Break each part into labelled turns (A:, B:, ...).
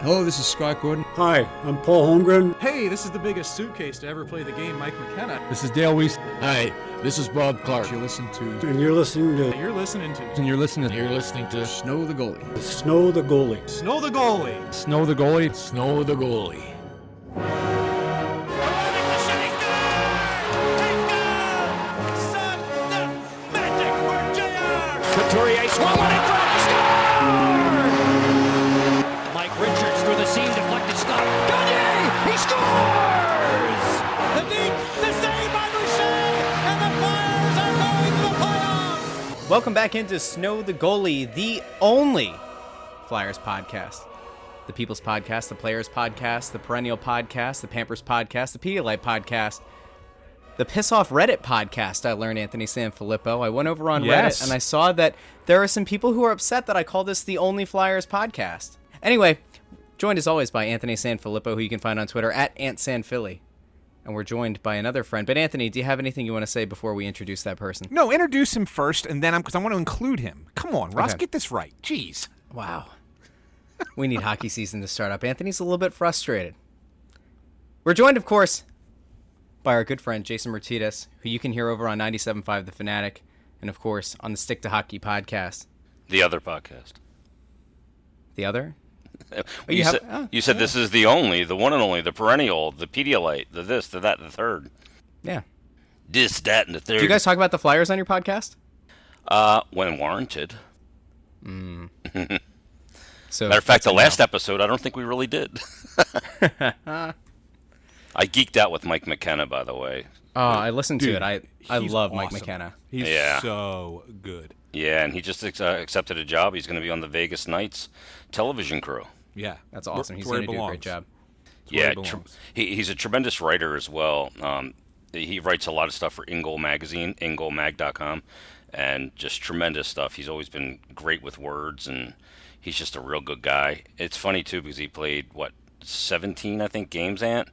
A: Hello, this is Scott Gordon.
B: Hi, I'm Paul Holmgren.
C: Hey, this is the biggest suitcase to ever play the game, Mike McKenna.
A: This is Dale Weise.
D: Hi, this is Bob Clarke.
A: You listen to.
B: And you're listening to.
C: You're listening to.
A: And you're listening to.
D: You're listening to Snow the Goalie.
B: Snow the Goalie.
C: Snow the Goalie.
A: Snow the Goalie.
D: Snow the Goalie.
E: Couturier swung on it,
F: Welcome back into Snow the Goalie, the only Flyers podcast. The People's Podcast, the Players Podcast, the Perennial Podcast, the Pampers Podcast, the Pedialyte Podcast, the Piss Off Reddit Podcast. I learned Anthony Sanfilippo. I went over on
A: Yes.
F: Reddit and I saw that there are some people who are upset that I call this the only Flyers podcast. Anyway, joined as always by Anthony Sanfilippo, who you can find on Twitter at AntSanPhilly. And we're joined by another friend. But Anthony, do you have anything you want to say before we introduce that person?
A: No, introduce him first, and then I'm because I want to include him. Come on, Russ,
F: Okay.
A: get this right. Jeez.
F: Wow. we need hockey season to start up. Anthony's a little bit frustrated. We're joined, of course, by our good friend Jason Myrtetus, who you can hear over on 97.5 The Fanatic, and of course on the Stick to Hockey podcast.
G: The other podcast.
F: The other?
G: You,
F: you have-
G: said,
F: oh,
G: you said this is the only, the one and only, the perennial, the Pedialyte, the this, the that, the third.
F: Yeah.
G: This, that, and the third.
F: Do you guys talk about the Flyers on your podcast?
G: Uh, when warranted.
F: So
G: Matter of fact, the last
F: no.
G: episode, I don't think we really did. I geeked out with Mike McKenna, by the way.
F: Oh, I listened to it. I I
A: he's
F: love Mike. McKenna.
A: He's
G: Yeah.
A: so good.
G: Yeah, and he just ex- uh, accepted a job. He's going to be on the Vegas Knights television crew.
A: Yeah,
F: That's awesome. He's
A: It's
F: going to do a great job.
A: It's
G: yeah,
A: he
G: tr- he, he's a tremendous writer as well. Um, he writes a lot of stuff for InGoal Magazine, ingoalmag.com, and just tremendous stuff. He's always been great with words, and he's just a real good guy. It's funny too because he played what 17, I think, games. Ant.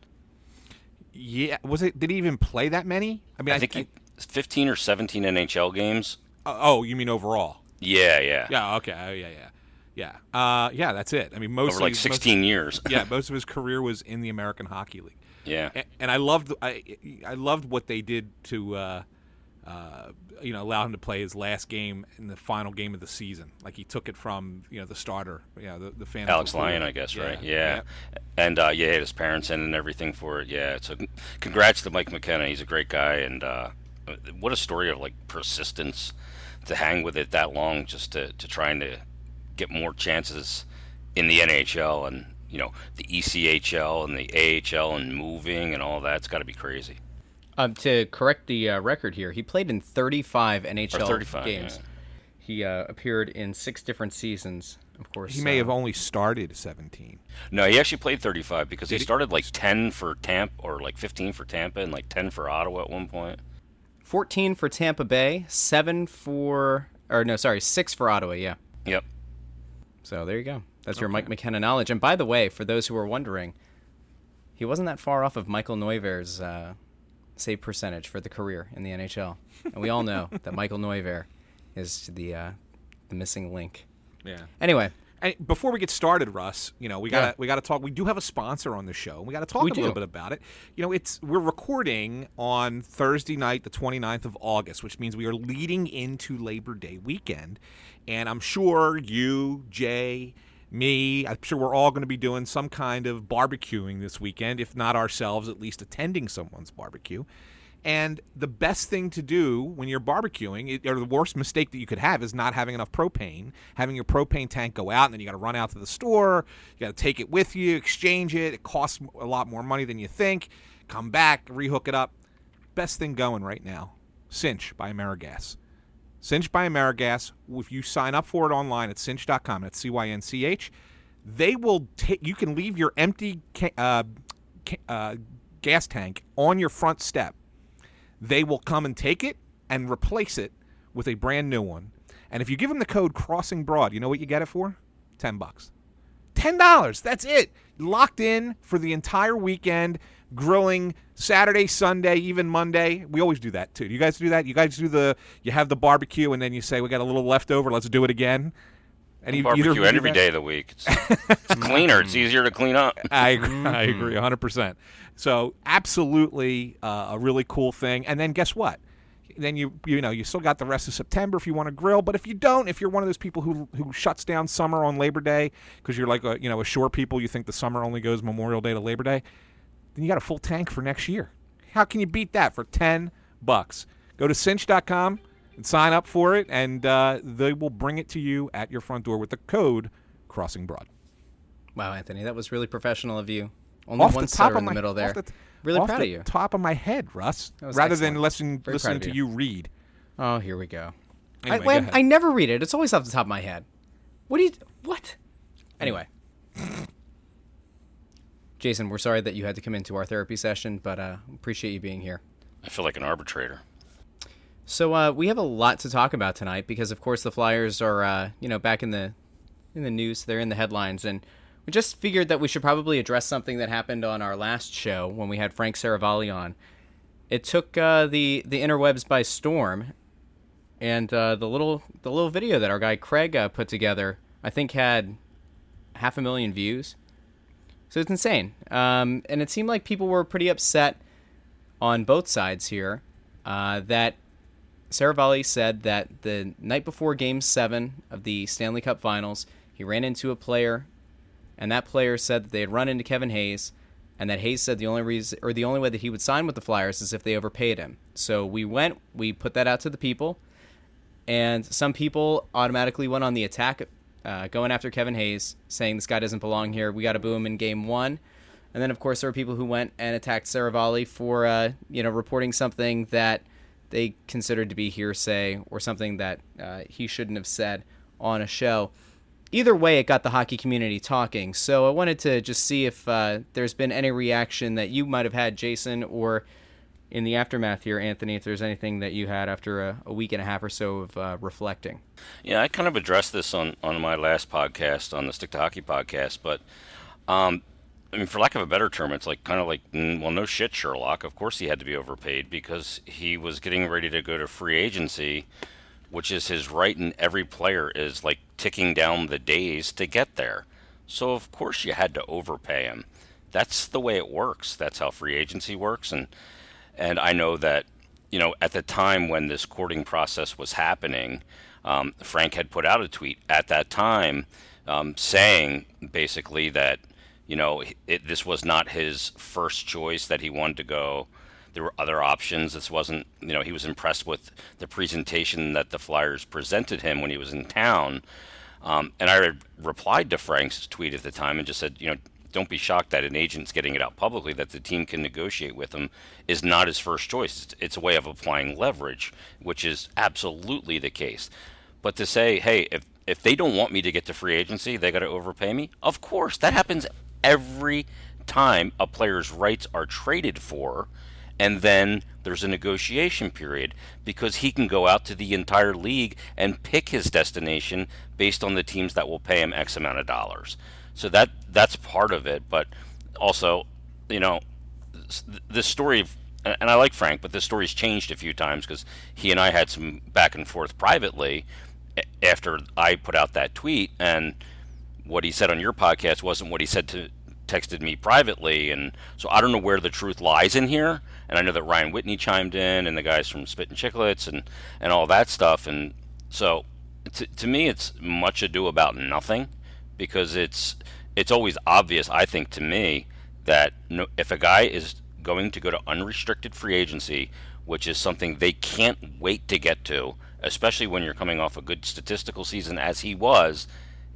A: Yeah, was it? Did he even play that many? I mean,
G: I think he, 15 or 17 NHL games.
A: oh, you mean overall?
G: Yeah, yeah,
A: Yeah. Okay. Oh, yeah. Yeah. Yeah. Uh, yeah. That's it. I mean, most
G: over like 16 years.
A: yeah, most of his career was in the American Hockey League.
G: yeah.
A: A- and I loved I I loved what they did to uh, uh, you know allow him to play his last game in the final game of the season. Like he took it from you know the starter, you know the the fan.
G: Alex Lyon, I guess, right? Yeah, and uh, yeah, his parents in and everything for it. Yeah, so congrats to Mike McKenna. He's a great guy, and uh, what a story of like persistence to hang with it that long, just to to trying to get more chances in the NHL and you know the ECHL and the AHL and moving and all that. It's got to be crazy.
F: Um, to correct the uh, record here, he played in 35 NHL
G: 35,
F: games.
G: yeah.
F: He uh, appeared in six different seasons. Of course,
A: He may
F: uh,
A: have only started 17.
G: No, he actually played 35 because he
A: Did he?
G: started like 10 for Tampa or like 15 for Tampa and like 10 for Ottawa at one point.
F: 14 for Tampa Bay, seven for, or no, sorry, six for Ottawa. Yeah.
G: Yep.
F: So there you go. That's your Mike McKenna knowledge. And by the way, for those who are wondering, he wasn't that far off of Michael Neuvirth's uh, save percentage for the career in the NHL. And we all know that Michael Neuver is the uh, the missing link.
A: Yeah.
F: Anyway,
A: And before we get started, Russ, you know we got to
F: Yeah.
A: we got to talk. We do have a sponsor on the show. We got to talk
F: We
A: a little bit about it. You know, it's we're recording on Thursday night, the 29th of August, which means we are leading into Labor Day weekend. And I'm sure you, Jay, me, I'm sure we're all going to be doing some kind of barbecuing this weekend, if not ourselves, at least attending someone's barbecue. And the best thing to do when you're barbecuing, or the worst mistake that you could have, is not having enough propane. Having your propane tank go out, and then you got to run out to the store. You got to take it with you, exchange it. It costs a lot more money than you think. Come back, rehook it up. Best thing going right now: Cynch by Amerigas. Cynch by Amerigas. If you sign up for it online at cynch.com, that's C Y N C H. They will take. You can leave your empty ca- uh, ca- uh, gas tank on your front step. They will come and take it and replace it with a brand new one. And if you give them the code Crossing Broad, you know what you get it for? Ten bucks. Ten dollars. That's it. Locked in for the entire weekend. Grilling Saturday, Sunday, even Monday. We always do that too. Do you guys do that? You guys do the you have the barbecue and then you say we got a little left over. Let's do it again. And you- of
G: Barbecue
A: you do
G: every
A: that?
G: day of the week. It's, it's cleaner. It's easier to clean up.
A: I agree. I agree 100%. So, absolutely uh, a really cool thing. And then guess what? Then you you know, you still got the rest of September if you want to grill, but if you don't, if you're one of those people who who shuts down summer on Labor Day because you're like a, you know, a shore people, you think the summer only goes Memorial Day to Labor Day, then you got a full tank for next year. How can you beat that for 10 bucks? Go to cynch.com and sign up for it and uh, they will bring it to you at your front door with the code Crossing Broad.
F: Wow, Anthony, that was really professional of you. Only
A: off
F: one
A: the top of
F: in
A: my
F: the middle there.
A: the
F: really proud
A: the
F: of you.
A: Top of my head, Russ. Rather than
F: excellent.
A: listen,
F: Very
A: listening to you read.
F: Oh, here we go.
A: Anyway,
F: I,
A: go
F: when-. I never read it. It's always off the top of my head. What do you? What? Anyway, Jason, we're sorry that you had to come into our therapy session, but uh, appreciate you being here.
G: I feel like an arbitrator.
F: So uh, we have a lot to talk about tonight because, of course, the Flyers are uh, you know back in the in the news. They're in the headlines, and we just figured that we should probably address something that happened on our last show when we had Frank Seravalli on. It took uh, the the interwebs by storm, and uh, the little the little video that our guy Craig uh, put together, I think had half a million views. So it's insane, um, and it seemed like people were pretty upset on both sides here. Uh, that Seravalli said that the night before Game Seven of the Stanley Cup Finals, he ran into a player, and that player said that they had run into Kevin Hayes, and that Hayes said the only reason or the only way that he would sign with the Flyers is if they overpaid him. So we went, we put that out to the people, and some people automatically went on the attack, uh, going after Kevin Hayes, saying this guy doesn't belong here. We got to boo him in Game One. And then, of course, there were people who went and attacked Seravalli for, uh, you know, reporting something that they considered to be hearsay or something that uh, he shouldn't have said on a show. Either way, it got the hockey community talking. So I wanted to just see if uh, there's been any reaction that you might have had, Jason, or in the aftermath here, Anthony, if there's anything that you had after a, a week and a half or so of uh, reflecting.
G: Yeah, I kind of addressed this on, on my last podcast, on the Stick to Hockey podcast, but um, I mean, for lack of a better term, it's like kind of like, mm, well, no shit, Sherlock. Of course he had to be overpaid because he was getting ready to go to free agency, which is his right, and every player is like ticking down the days to get there. So of course you had to overpay him. That's the way it works. That's how free agency works, and and I know that you know at the time when this courting process was happening, um, Frank had put out a tweet at that time um, saying basically that you know it, this was not his first choice that he wanted to go. There were other options. This wasn't you know he was impressed with the presentation that the Flyers presented him when he was in town. Um, and I re- replied to Frank's tweet at the time and just said, you know, don't be shocked that an agent's getting it out publicly that the team can negotiate with him is not his first choice. It's, a way of applying leverage, which is absolutely the case. But to say, hey, if if they don't want me to get to free agency, they got to overpay me. Of course, that happens every time a player's rights are traded for, and then there's a negotiation period because he can go out to the entire league and pick his destination based on the teams that will pay him X amount of dollars. So that that's part of it, but also, you know, this story and I like Frank, but the story's changed a few times because he and I had some back and forth privately after I put out that tweet, and what he said on your podcast wasn't what he said to texted me privately, and so I don't know where the truth lies in here. And I know that Ryan Whitney chimed in, and the guys from Spittin' Chiclets, and and all that stuff, and so to, to me, it's much ado about nothing because it's it's always obvious, I think, to me that no, if a guy is going to go to unrestricted free agency, which is something they can't wait to get to, especially when you're coming off a good statistical season as he was,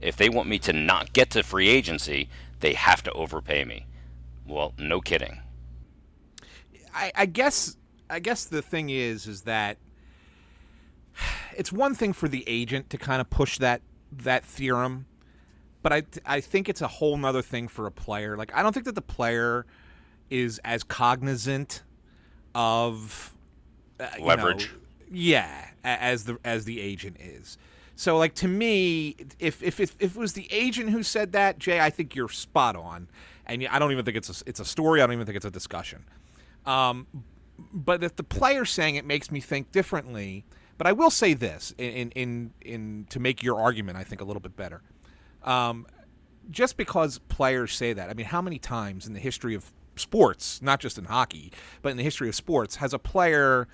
G: if they want me to not get to free agency, they have to overpay me. Well, no kidding.
A: I, I guess I guess the thing is is that it's one thing for the agent to kind of push that that theorem, but I I think it's a whole nother thing for a player. Like I don't think that the player is as cognizant of uh, you know,
G: Leverage.
A: yeah, as the as the agent is. So like to me, if if if, if it was the agent who said that, Jay, I think you're spot on, and I don't even think it's a, it's a story. I don't even think it's a discussion. Um, but if the player's saying it makes me think differently. But I will say this in in in, in to make your argument, I think a little bit better. Um, just because players say that, I mean, how many times in the history of sports, not just in hockey, but in the history of sports, has a player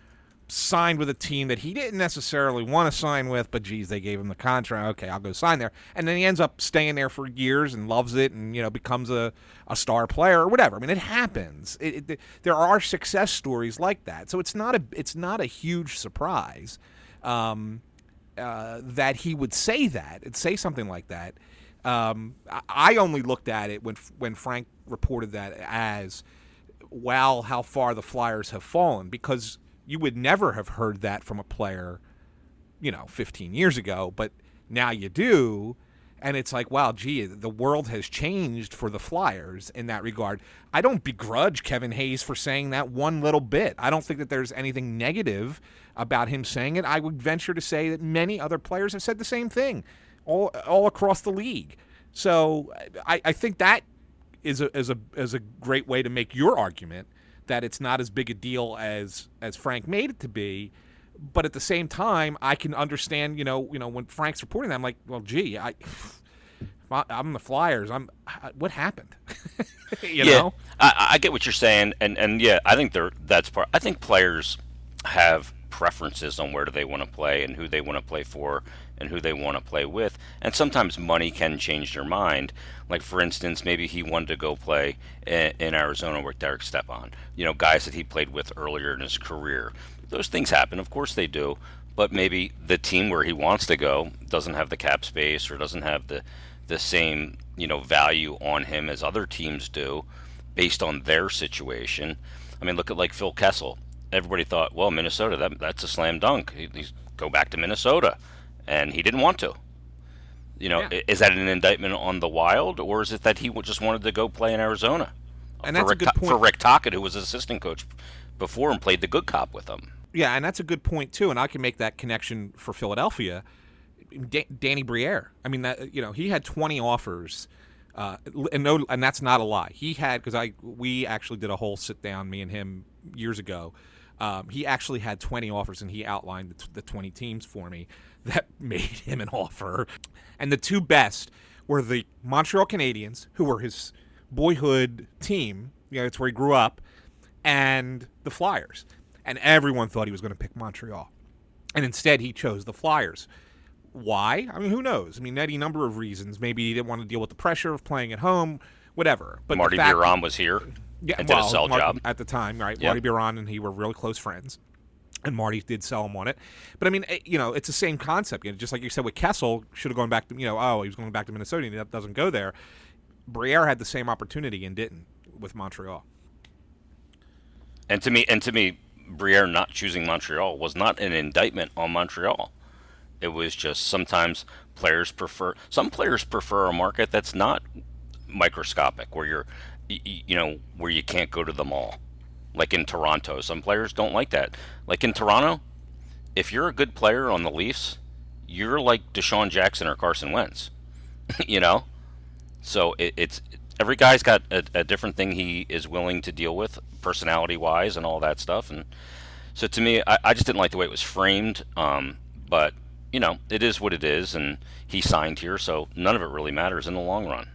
A: signed with a team that he didn't necessarily want to sign with, but geez, they gave him the contract. Okay, I'll go sign there, and then he ends up staying there for years and loves it, and you know becomes a, a star player or whatever. I mean, it happens. It, it, there are success stories like that, so it's not a it's not a huge surprise um, uh, that he would say that say something like that. Um, I- only looked at it when when Frank reported that as, "Wow, how far the Flyers have fallen," because you would never have heard that from a player, you know, 15 years ago, but now you do. And it's like, wow, gee, the world has changed for the Flyers in that regard. I don't begrudge Kevin Hayes for saying that one little bit. I don't think that there's anything negative about him saying it. I would venture to say that many other players have said the same thing all, all across the league. So I, I think that is a, is a is a great way to make your argument that it's not as big a deal as as Frank made it to be. But at the same time, I can understand. You know, you know when Frank's reporting that, I'm like, well, gee, I. I'm the Flyers. I'm. What happened? you
G: yeah,
A: know.
G: I, I get what you're saying, and and yeah, I think they're that's part. I think players have preferences on where do they want to play and who they want to play for and who they want to play with, and sometimes money can change their mind. Like for instance, maybe he wanted to go play in, in Arizona with Derek Stepan. You know, guys that he played with earlier in his career. Those things happen, of course they do. But maybe the team where he wants to go doesn't have the cap space or doesn't have the the same you know value on him as other teams do based on their situation. I mean, look at like Phil Kessel. Everybody thought, well, Minnesota, that, that's a slam dunk. He, he's go back to Minnesota, and he didn't want to. You know,
A: Yeah.
G: is that an indictment on the Wild, or is it that he just wanted to go play in Arizona?
A: And
G: for
A: that's a
G: Rick,
A: good point.
G: for Rick Tocchet, who was assistant coach before and played the good cop with him.
A: Yeah, and that's a good point too, and I can make that connection for Philadelphia. Da- Danny Briere. I mean, that you know, he had 20 offers, uh, and no, and that's not a lie. He had because I we actually did a whole sit down, me and him years ago. Um, he actually had 20 offers, and he outlined the, t- the 20 teams for me that made him an offer. And the two best were the Montreal Canadiens, who were his boyhood team. You know, it's where he grew up, and the Flyers. And everyone thought he was going to pick Montreal. And instead, he chose the Flyers. Why? I mean, who knows? I mean, any number of reasons. Maybe he didn't want to deal with the pressure of playing at home, whatever. But
G: Marty Biron was here
A: yeah,
G: and did
A: well,
G: a sell job.
A: at the time, right?
G: Yep.
A: Marty Biron and he were really close friends, and Marty did sell him on it. But I mean, eh, you know, it's the same concept. You know, just like you said with Kessel, should have gone back to you know, oh, he was going back to Minnesota, and that doesn't go there. Briere had the same opportunity and didn't with Montreal.
G: And to me, and to me, Briere not choosing Montreal was not an indictment on Montreal. It was just sometimes players prefer. Some players prefer a market that's not microscopic, where you're, you know, where you can't go to the mall, like in Toronto. Some players don't like that. Like in Toronto, if you're a good player on the Leafs, you're like DeSean Jackson or Carson Wentz. you know, so it, it's every guy's got a, a different thing he is willing to deal with, personality wise, and all that stuff. And so to me, I, I just didn't like the way it was framed. Um, but you know, it is what it is, and he signed here, so none of it really matters in the long run.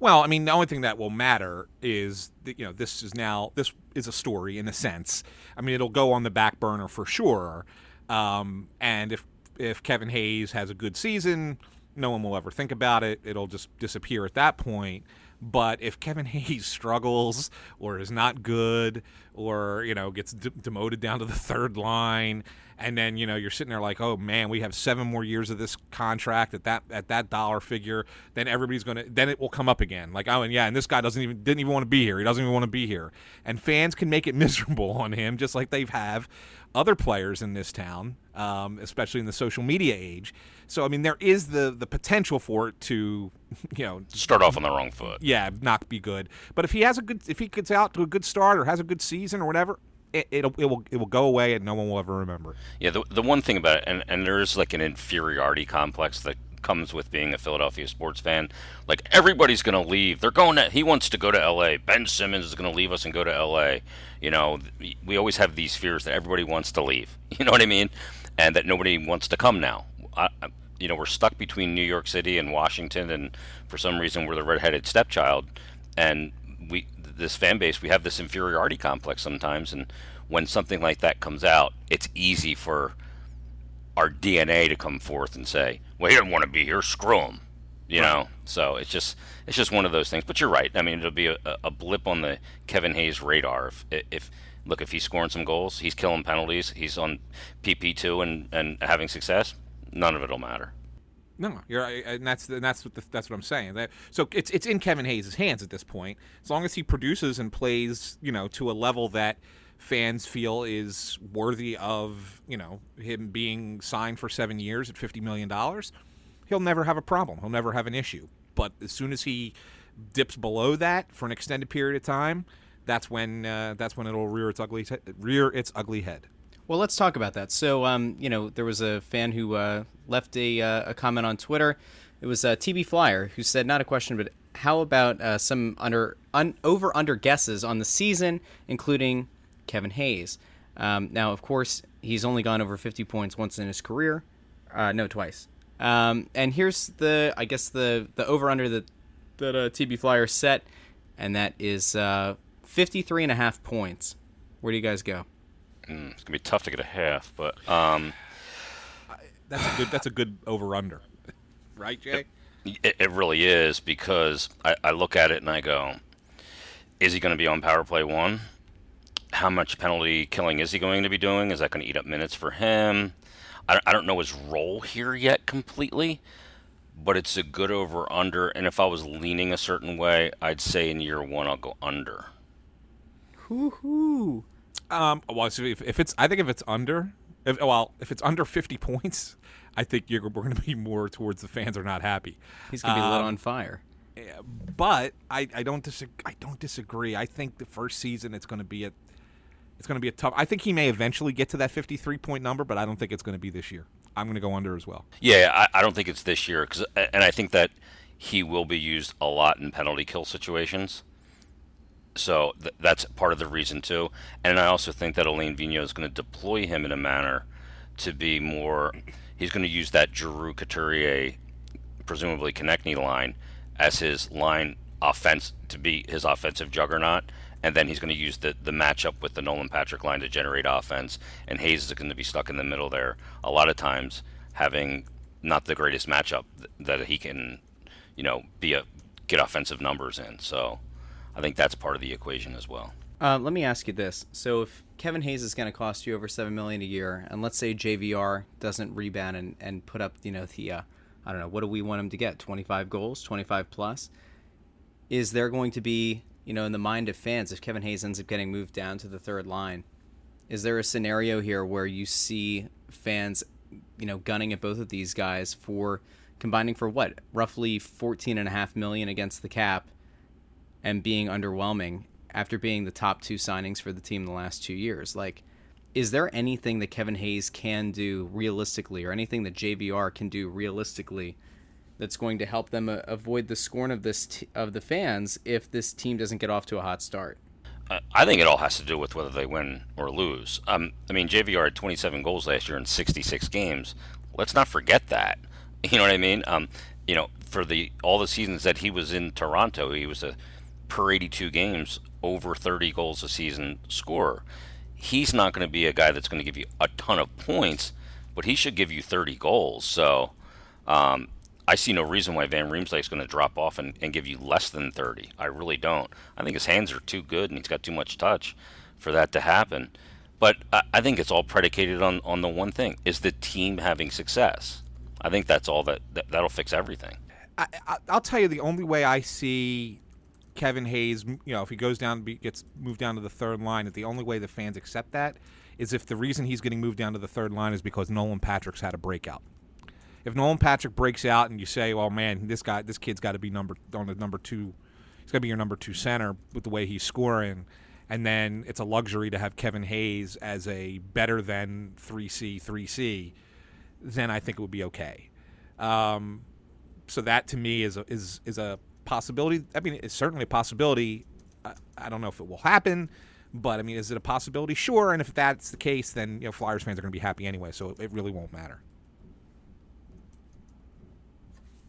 A: Well, I mean, the only thing that will matter is that, you know this is now this is a story in a sense. I mean, it'll go on the back burner for sure. Um, and if if Kevin Hayes has a good season, no one will ever think about it. It'll just disappear at that point. But if Kevin Hayes struggles or is not good or you know gets d- demoted down to the third line and then you know you're sitting there like, oh man, we have seven more years of this contract at that at that dollar figure. Then everybody's gonna then it will come up again. Like oh and yeah, and this guy doesn't even didn't even want to be here. He doesn't even want to be here. And fans can make it miserable on him, just like they have other players in this town, um, especially in the social media age. So I mean, there is the the potential for it to, you know,
G: Start off on the wrong foot.
A: yeah, not be good. But if he has a good, if he gets out to a good start or has a good season or whatever, it, it'll it will it will go away and no one will ever remember.
G: Yeah, the, the one thing about it, and, and there's like an inferiority complex that comes with being a Philadelphia sports fan. Like everybody's going to leave. They're going to. He wants to go to L.A. Ben Simmons is going to leave us and go to L.A. You know, we always have these fears that everybody wants to leave. You know what I mean? And that nobody wants to come now. I, you know, we're stuck between New York City and Washington, and for some reason we're the redheaded stepchild, and we this fan base we have this inferiority complex sometimes, and when something like that comes out, it's easy for our DNA to come forth and say, "Well, he didn't want to be here. Screw him." You know. So it's just it's just one of those things. But you're right. I mean, it'll be a, a blip on the Kevin Hayes radar. If if look, if he's scoring some goals, he's killing penalties, he's on PP two and and having success. None of it'll matter.
A: No, you're right, and that's and that's what the, that's what I'm saying. That, so it's it's in Kevin Hayes' hands at this point. As long as he produces and plays, you know, to a level that fans feel is worthy of, you know, him being signed for seven years at fifty million dollars, he'll never have a problem. He'll never have an issue. But as soon as he dips below that for an extended period of time, that's when uh, that's when it'll rear its ugly te- rear its ugly head.
F: Well, let's talk about that. So, um, you know, there was a fan who uh, left a, uh, a comment on Twitter. It was uh, TB Flyer who said, not a question, but how about uh, some under un, over under guesses on the season, including Kevin Hayes? Um, now, of course, he's only gone over 50 points once in his career. Uh, no, twice. Um, and here's the, I guess the the over under that that uh, TB Flyer set, and that is uh, 53 and a half points. Where do you guys go?
G: Mm, it's gonna be tough to get a half, but um,
A: That's a good that's a good over under. Right, Jay?
G: It, it really is because I, I look at it and I go, is he going to be on power play one? How much penalty killing is he going to be doing? Is that going to eat up minutes for him? I, don't- I don't know his role here yet completely, but it's a good over under. And if I was leaning a certain way, I'd say in year one I'll go under.
F: Hoo-hoo.
A: Um, well, so if, if it's, I think if it's under, if, well, if it's under 50 points, I think you're, we're going to be more towards the fans are not happy.
F: He's going to be lit
A: Um,
F: on fire.
A: But I, I don't disagree. I don't disagree. I think the first season it's going to be a, it's going to be a tough. I think he may eventually get to that 53 point number, but I don't think it's going to be this year. I'm going to go under as well.
G: Yeah, I, I don't think it's this year, cause, and I think that he will be used a lot in penalty kill situations. So th- that's part of the reason too. And I also think that Alain Vigneault is going to deploy him in a manner to be more. He's going to use that Giroux Couturier, presumably Konecny line, as his line offense to be his offensive juggernaut. And then he's going to use the, the matchup with the Nolan Patrick line to generate offense. And Hayes is going to be stuck in the middle there a lot of times, having not the greatest matchup th- that he can, you know, be a get offensive numbers in. So I think that's part of the equation as well.
F: Uh, let me ask you this: So, if Kevin Hayes is going to cost you over seven million a year, and let's say JVR doesn't rebound and, and put up, you know, the uh, I don't know, what do we want him to get? Twenty five goals, twenty five plus. Is there going to be, you know, in the mind of fans, if Kevin Hayes ends up getting moved down to the third line, is there a scenario here where you see fans, you know, gunning at both of these guys for combining for what, roughly fourteen and a half million against the cap? and being underwhelming after being the top two signings for the team in the last two years. Like, is there anything that Kevin Hayes can do realistically, or anything that JVR can do realistically, that's going to help them uh, avoid the scorn of this t- of the fans if this team doesn't get off to a hot start?
G: I- I think it all has to do with whether they win or lose. Um, I mean, JVR had 27 goals last year in 66 games. Let's not forget that. You know what I mean? Um, you know, for the all the seasons that he was in Toronto, he was a per 82 games over 30 goals a season scorer. He's not going to be a guy that's going to give you a ton of points, but he should give you 30 goals. So um, I see no reason why Van Riemsdyk's going to drop off and, and give you less than 30. I really don't. I think his hands are too good and he's got too much touch for that to happen. But I, I think it's all predicated on, on the one thing: is the team having success. I think that's all that, that that'll fix everything.
A: I, I'll tell you the only way I see Kevin Hayes, you know, if he goes down, gets moved down to the third line, that the only way the fans accept that is if the reason he's getting moved down to the third line is because Nolan Patrick's had a breakout. If Nolan Patrick breaks out and you say, "Well, man, this guy, this kid's got to be number on the number two, he's got to be your number two center with the way he's scoring," and then it's a luxury to have Kevin Hayes as a better than three C, three C, then I think it would be okay. Um, so that to me is a, is is a possibility. I mean, it's certainly a possibility. I, I don't know if it will happen, but I mean, is it a possibility? Sure. And if that's the case, then you know, Flyers fans are going to be happy anyway, so it, it really won't matter.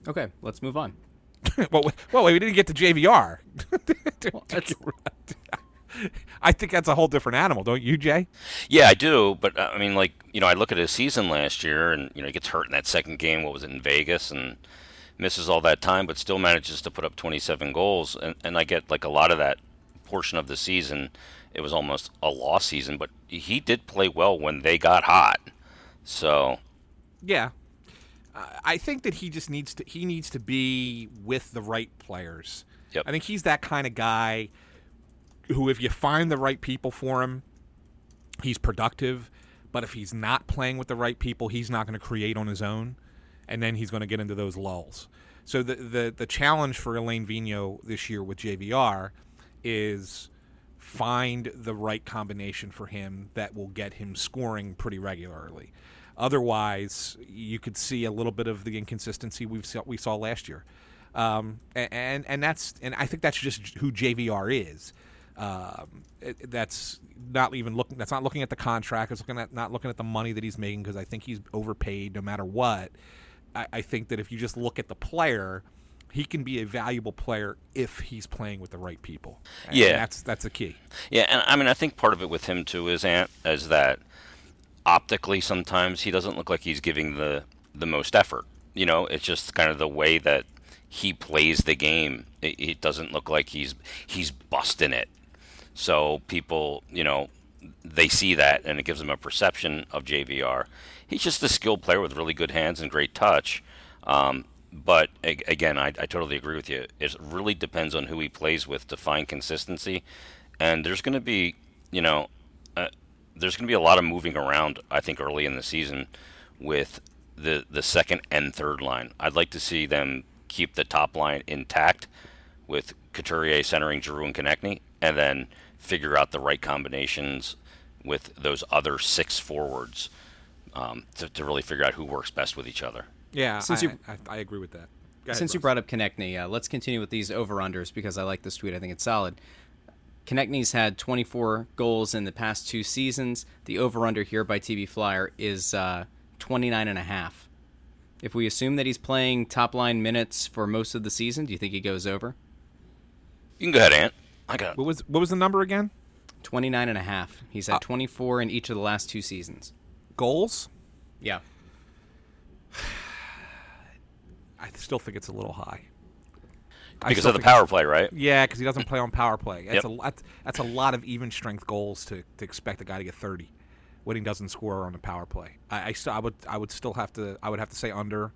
F: Okay, let's move on.
A: well, we- well, we didn't get to JVR.
F: Well, that's-
A: I think that's a whole different animal, don't you, Jay?
G: Yeah, I do, but uh, I mean, like you know, I look at his season last year, and you know, he gets hurt in that second game. What was it in Vegas, and misses all that time, but still manages to put up 27 goals. And and I get like a lot of that portion of the season. It was almost a lost season, but he did play well when they got hot. So
A: Yeah. I think that he just needs to he needs to be with the right players.
G: Yep.
A: I think he's that kind of guy who if you find the right people for him, he's productive, but if he's not playing with the right people, he's not going to create on his own and then he's going to get into those lulls. So the the the challenge for Alain Vigneault this year with JVR is find the right combination for him that will get him scoring pretty regularly. Otherwise, you could see a little bit of the inconsistency we saw, we saw last year, um, and and that's and I think that's just who JVR is. Um, it, that's not even looking. That's not looking at the contract. It's looking at not looking at the money that he's making because I think he's overpaid no matter what. I, I think that if you just look at the player, he can be a valuable player if he's playing with the right people. And
G: Yeah.
A: that's that's the key.
G: Yeah, and I mean, I think part of it with him too is Ant is that optically sometimes he doesn't look like he's giving the the most effort. You know, it's just kind of the way that he plays the game. It, it doesn't look like he's he's busting it. So people, you know, they see that and it gives them a perception of JVR. He's just a skilled player with really good hands and great touch. Um, but again, I, I totally agree with you. It really depends on who he plays with to find consistency. And there's going to be, you know, there's going to be a lot of moving around. I think early in the season with the the second and third line. I'd like to see them keep the top line intact with Couturier centering Giroux and Konecny, and then figure out the right combinations with those other six forwards um, to, to really figure out who works best with each other.
A: Yeah,
F: Since
A: I,
F: you-
A: I, I agree with that. Ahead,
F: Since you brought up Konecny, uh, let's continue with these over-unders because I like this tweet. I think it's solid. Konecny's had 24 goals in the past two seasons. The over-under here by TV Flyer is uh, 29 and a half. If we assume that he's playing top-line minutes for most of the season, do you think he goes over?
G: You can go ahead, Ant. I got
A: what was what was the number again?
F: 29 and a half. He's had 24 in each of the last two seasons.
A: Goals?
F: Yeah.
A: I still think it's a little high.
G: Because of the power play, right?
A: Yeah, because he doesn't play on power play. That's
G: Yep.
A: a lot. That's a lot of even strength goals to, to expect a guy to get thirty when he doesn't score on the power play. I, I, I would I would still have to I would have to say under.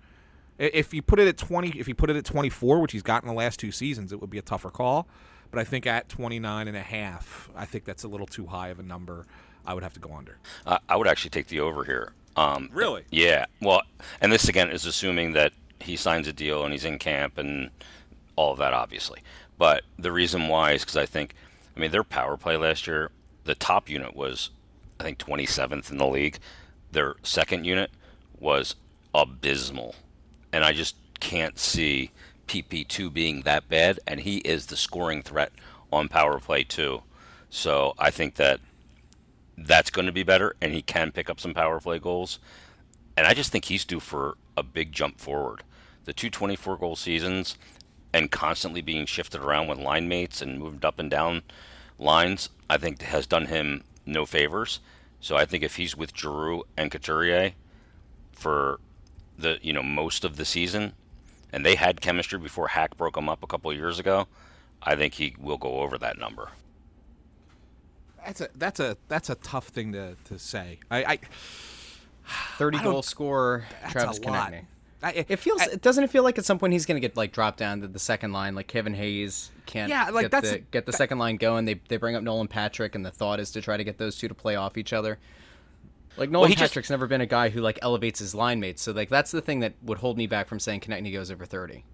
A: If you put it at twenty, if you put it at twenty four, which he's got in the last two seasons, it would be a tougher call. But I think at 29 and a half, I think that's a little too high of a number. I would have to go under.
G: Uh, I would actually take the over here. Um,
A: Really?
G: Yeah. Well, and this again is assuming that he signs a deal and he's in camp and all of that, obviously. But the reason why is because I think, I mean, their power play last year, the top unit was, I think, 27th in the league. Their second unit was abysmal, and I just can't see PP2 being that bad. And he is the scoring threat on power play too. So I think that that's going to be better, and he can pick up some power play goals. And I just think he's due for a big jump forward. The two 24 goal seasons and constantly being shifted around with line mates and moved up and down lines, I think has done him no favors. So I think if he's with Giroux and Couturier for the you know most of the season, and they had chemistry before Hack broke them up a couple of years ago, I think he will go over that number.
A: That's a that's a that's a tough thing to, to say. I, I
F: 30
A: I
F: goal scorer,
A: that's
F: Travis
A: a lot.
F: Konecny.
A: I,
F: It feels.
A: I-
F: doesn't it feel like at some point he's going to get like dropped down to the second line? Like Kevin Hayes can't.
A: Yeah, like,
F: get
A: that's
F: the,
A: a-
F: get the second line going. They they bring up Nolan Patrick, and the thought is to try to get those two to play off each other. Like Nolan
G: just-
F: Patrick's never been a guy who like elevates his line mates. So like that's the thing that would hold me back from saying Konecny goes over thirty,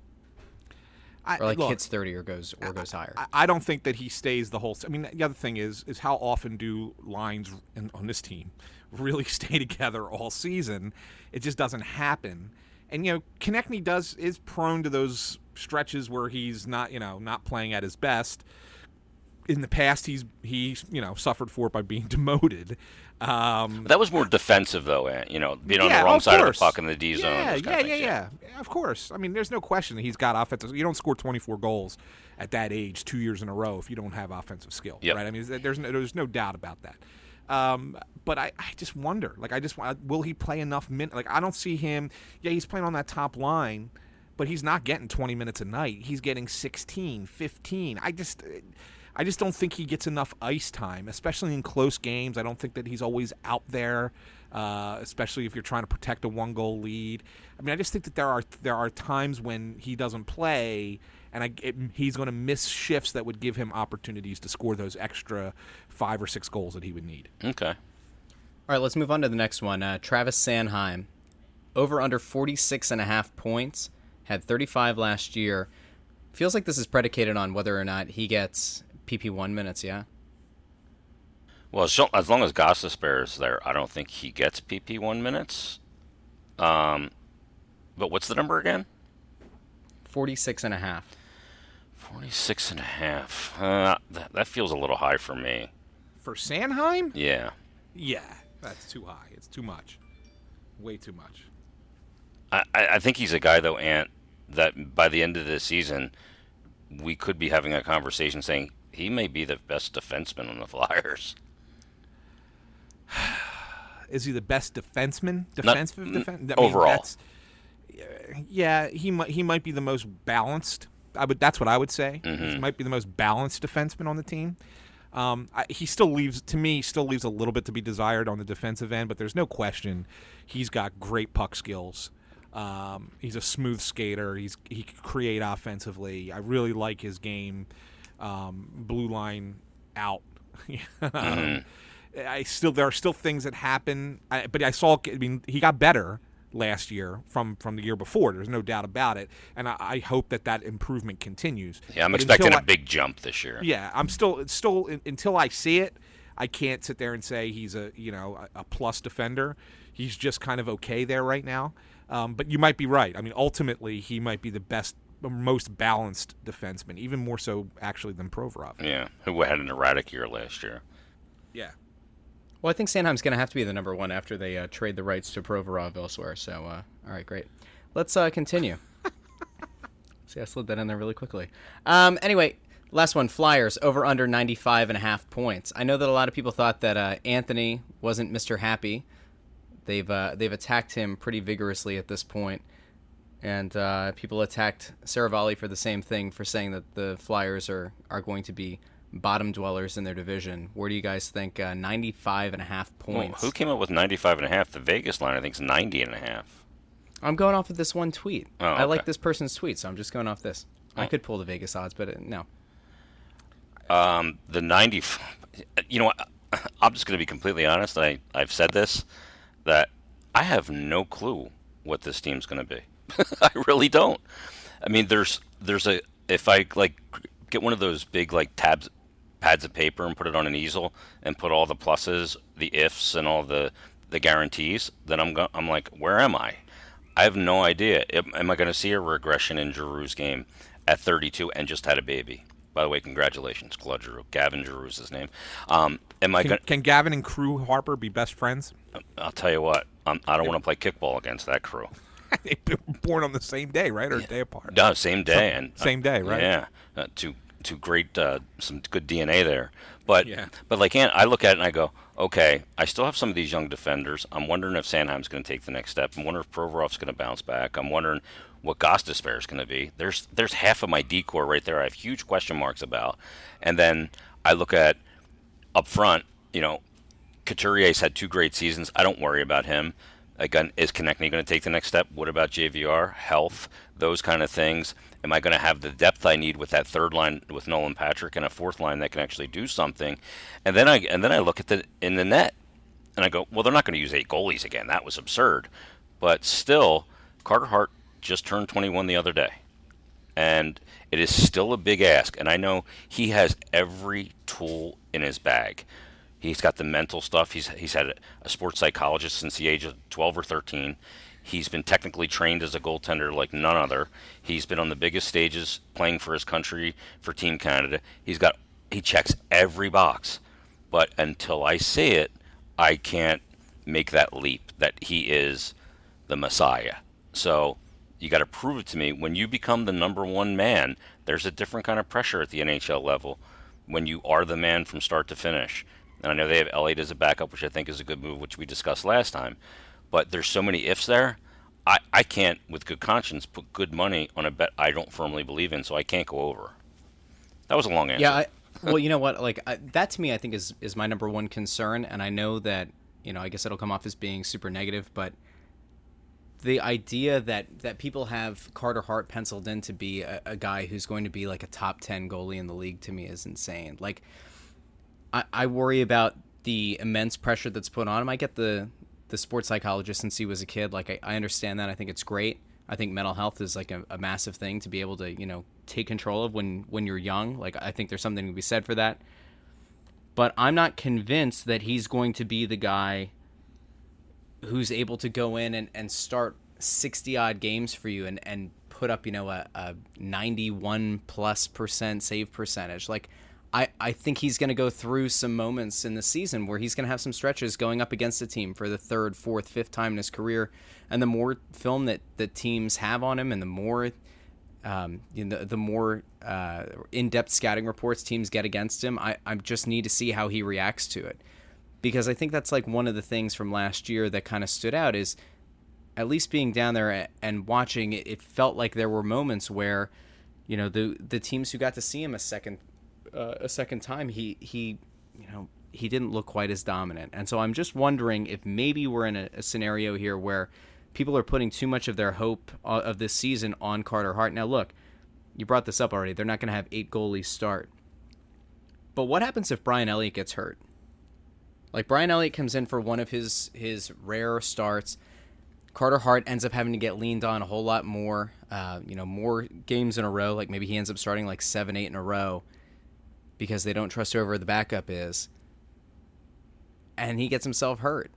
A: I,
F: or like
A: look,
F: hits thirty, or goes or goes higher.
A: I, I don't think that he stays the whole. I mean, the other thing is is how often do lines in, on this team really stay together all season? It just doesn't happen. And you know, Konecny does is prone to those stretches where he's not you know not playing at his best. In the past, he's he you know suffered for it by being demoted. Um,
G: That was more defensive, though. Ant, You know, being on
A: yeah,
G: the wrong
A: of
G: side
A: course.
G: of the puck in the D zone.
A: Yeah, yeah, yeah, yeah. Of course. I mean, there's no question that he's got offensive. You don't score 24 goals at that age two years in a row if you don't have offensive skill,
G: Yep.
A: right? I mean, there's no, there's no doubt about that. Um, but I, I just wonder, like, I just will he play enough minutes? Like, I don't see him. Yeah, he's playing on that top line, but he's not getting 20 minutes a night. He's getting 16, 15. I just. I just don't think he gets enough ice time, especially in close games. I don't think that he's always out there, uh, especially if you're trying to protect a one goal lead. I mean, I just think that there are there are times when he doesn't play, and I, it, he's going to miss shifts that would give him opportunities to score those extra five or six goals that he would need.
G: Okay.
F: All right, let's move on to the next one. Uh, Travis Sanheim, over under 46 and a half points, had 35 last year. Feels like this is predicated on whether or not he gets PP1 minutes, yeah?
G: Well, as, as long as Gostisbehere is there, I don't think he gets PP one minutes. Um, but what's the number again?
F: 46 and a half.
G: 46 and a half. Uh, that, that feels a little high for me.
A: For Sanheim,
G: Yeah.
A: yeah, that's too high. It's too much, way too much.
G: I, I think he's a guy, though, Ant, that by the end of the season, we could be having a conversation saying he may be the best defenseman on the Flyers.
A: Is he the best defenseman?
G: Not-
A: Defensive
G: n-
A: defense
G: overall.
A: yeah, he might he might be the most balanced. I would that's what I would say.
G: Mm-hmm.
A: He might be the most balanced defenseman on the team. Um, I, he still leaves to me still leaves a little bit to be desired on the defensive end, but there's no question he's got great puck skills. Um, he's a smooth skater. He's he can create offensively. I really like his game. Um, blue line out. Um, I still there are still things that happen, I, but I saw. I mean, he got better last year from from the year before. There's no doubt about it, and I, I hope that that improvement continues.
G: Yeah, I'm
A: But
G: expecting a
A: I-
G: big jump this year.
A: Yeah, I'm still still un- until I see it. I can't sit there and say he's a you know a, a plus defender. He's just kind of okay there right now. Um, but you might be right. I mean, ultimately, he might be the best, most balanced defenseman, even more so actually than Provorov.
G: Yeah, who had an erratic year last year.
A: Yeah.
F: Well, I think Sanheim's going to have to be the number one after they uh, trade the rights to Provorov elsewhere. So, uh, all right, great. Let's uh, continue. See, I slid that in there really quickly. Um, anyway, last one Flyers over under 95 and a half points. I know that a lot of people thought that uh, Anthony wasn't Mr. Happy. They've uh, they've attacked him pretty vigorously at this point, and uh, people attacked Seravalli for the same thing for saying that the Flyers are are going to be bottom dwellers in their division. Where do you guys think uh, 95 and a half
G: Well,
F: points?
G: who came up with 95 and a half? The Vegas line, I think, is 90 and a half.
F: I'm going off of this one tweet.
G: Oh,
F: I like this person's tweet, so I'm just going off this. I
G: Oh.
F: could pull the Vegas odds, but uh, no.
G: Um, the 90, you know what? I'm just going to be completely honest. I, I've said this that I have no clue what this team's going to be. I really don't. I mean, there's there's a if I like get one of those big like tabs pads of paper and put it on an easel and put all the pluses, the ifs, and all the the guarantees, then I'm go- I'm like, where am I? I have no idea. Am, I going to see a regression in Giroux's game at 32 and just had a baby? By the way, congratulations, Claude Giroux. Gavin is his name. Um, am I
A: Can, can Gavin and Krew Harper be best friends?
G: I'll tell you what. Um, I don't want to play kickball against that crew.
A: they were born on the same day, right, or a day apart?
G: No, same day and uh,
A: Same day, right?
G: Yeah, uh, two two great, uh, some good DNA there. But
A: Yeah.
G: but like, Ant, I look at it and I go, okay, I still have some of these young defenders. I'm wondering if Sanheim's going to take the next step. I'm wondering if Provorov's going to bounce back. I'm wondering what Gostisbehere is going to be. There's there's half of my D-corps right there. I have huge question marks about. And then I look at up front, you know, Couturier's had two great seasons. I don't worry about him. Again, is Konecny going to take the next step? What about JVR? Health, those kind of things. Am I going to have the depth I need with that third line with Nolan Patrick and a fourth line that can actually do something? And then I and then I look at the in the net and I go, well, they're not going to use eight goalies again. That was absurd. But still, Carter Hart just turned 21 the other day, and it is still a big ask. And I know he has every tool in his bag. He's got the mental stuff. He's he's had a, sports psychologist since the age of 12 or 13. He's been technically trained as a goaltender like none other. He's been on the biggest stages playing for his country for Team Canada. He's got he checks every box. But until I see it, I can't make that leap that he is the Messiah. So you got to prove it to me. When you become the number one man, there's a different kind of pressure at the NHL level when you are the man from start to finish. And I know they have Elliott as a backup, which I think is a good move, which we discussed last time. But there's so many ifs there. I, I can't, with good conscience, put good money on a bet I don't firmly believe in, so I can't go over. That was a long answer.
F: Yeah, I, well, you know what? Like I, that to me, I think is is my number one concern, and I know that you know, I guess it'll come off as being super negative, but the idea that that people have Carter Hart penciled in to be a, a guy who's going to be like a top ten goalie in the league to me is insane. Like, I, I worry about the immense pressure that's put on him. I get the the sports psychologist since he was a kid. Like, I, I understand that. I think it's great. I think mental health is like a, a massive thing to be able to you know take control of when when you're young. Like, I think there's something to be said for that. But I'm not convinced that he's going to be the guy who's able to go in and, and start 60 odd games for you and, and put up, you know, a, a 91 plus percent save percentage. Like, I, I think he's going to go through some moments in the season where he's going to have some stretches going up against the team for the third, fourth, fifth time in his career. And the more film that, that teams have on him and the more um, you know, the, the more uh, in-depth scouting reports teams get against him, I, I just need to see how he reacts to it because I think that's like one of the things from last year that kind of stood out is at least being down there and watching it felt like there were moments where you know the the teams who got to see him a second uh, a second time he he you know he didn't look quite as dominant. And so I'm just wondering if maybe we're in a, a scenario here where people are putting too much of their hope uh, of this season on Carter Hart. Now look you brought this up already. They're not going to have eight goalies start. But what happens if Brian Elliott gets hurt? Like Brian Elliott comes in for one of his his rare starts. Carter Hart ends up having to get leaned on a whole lot more, uh, you know, more games in a row. Like maybe he ends up starting like seven, eight in a row because they don't trust whoever the backup is. And he gets himself hurt.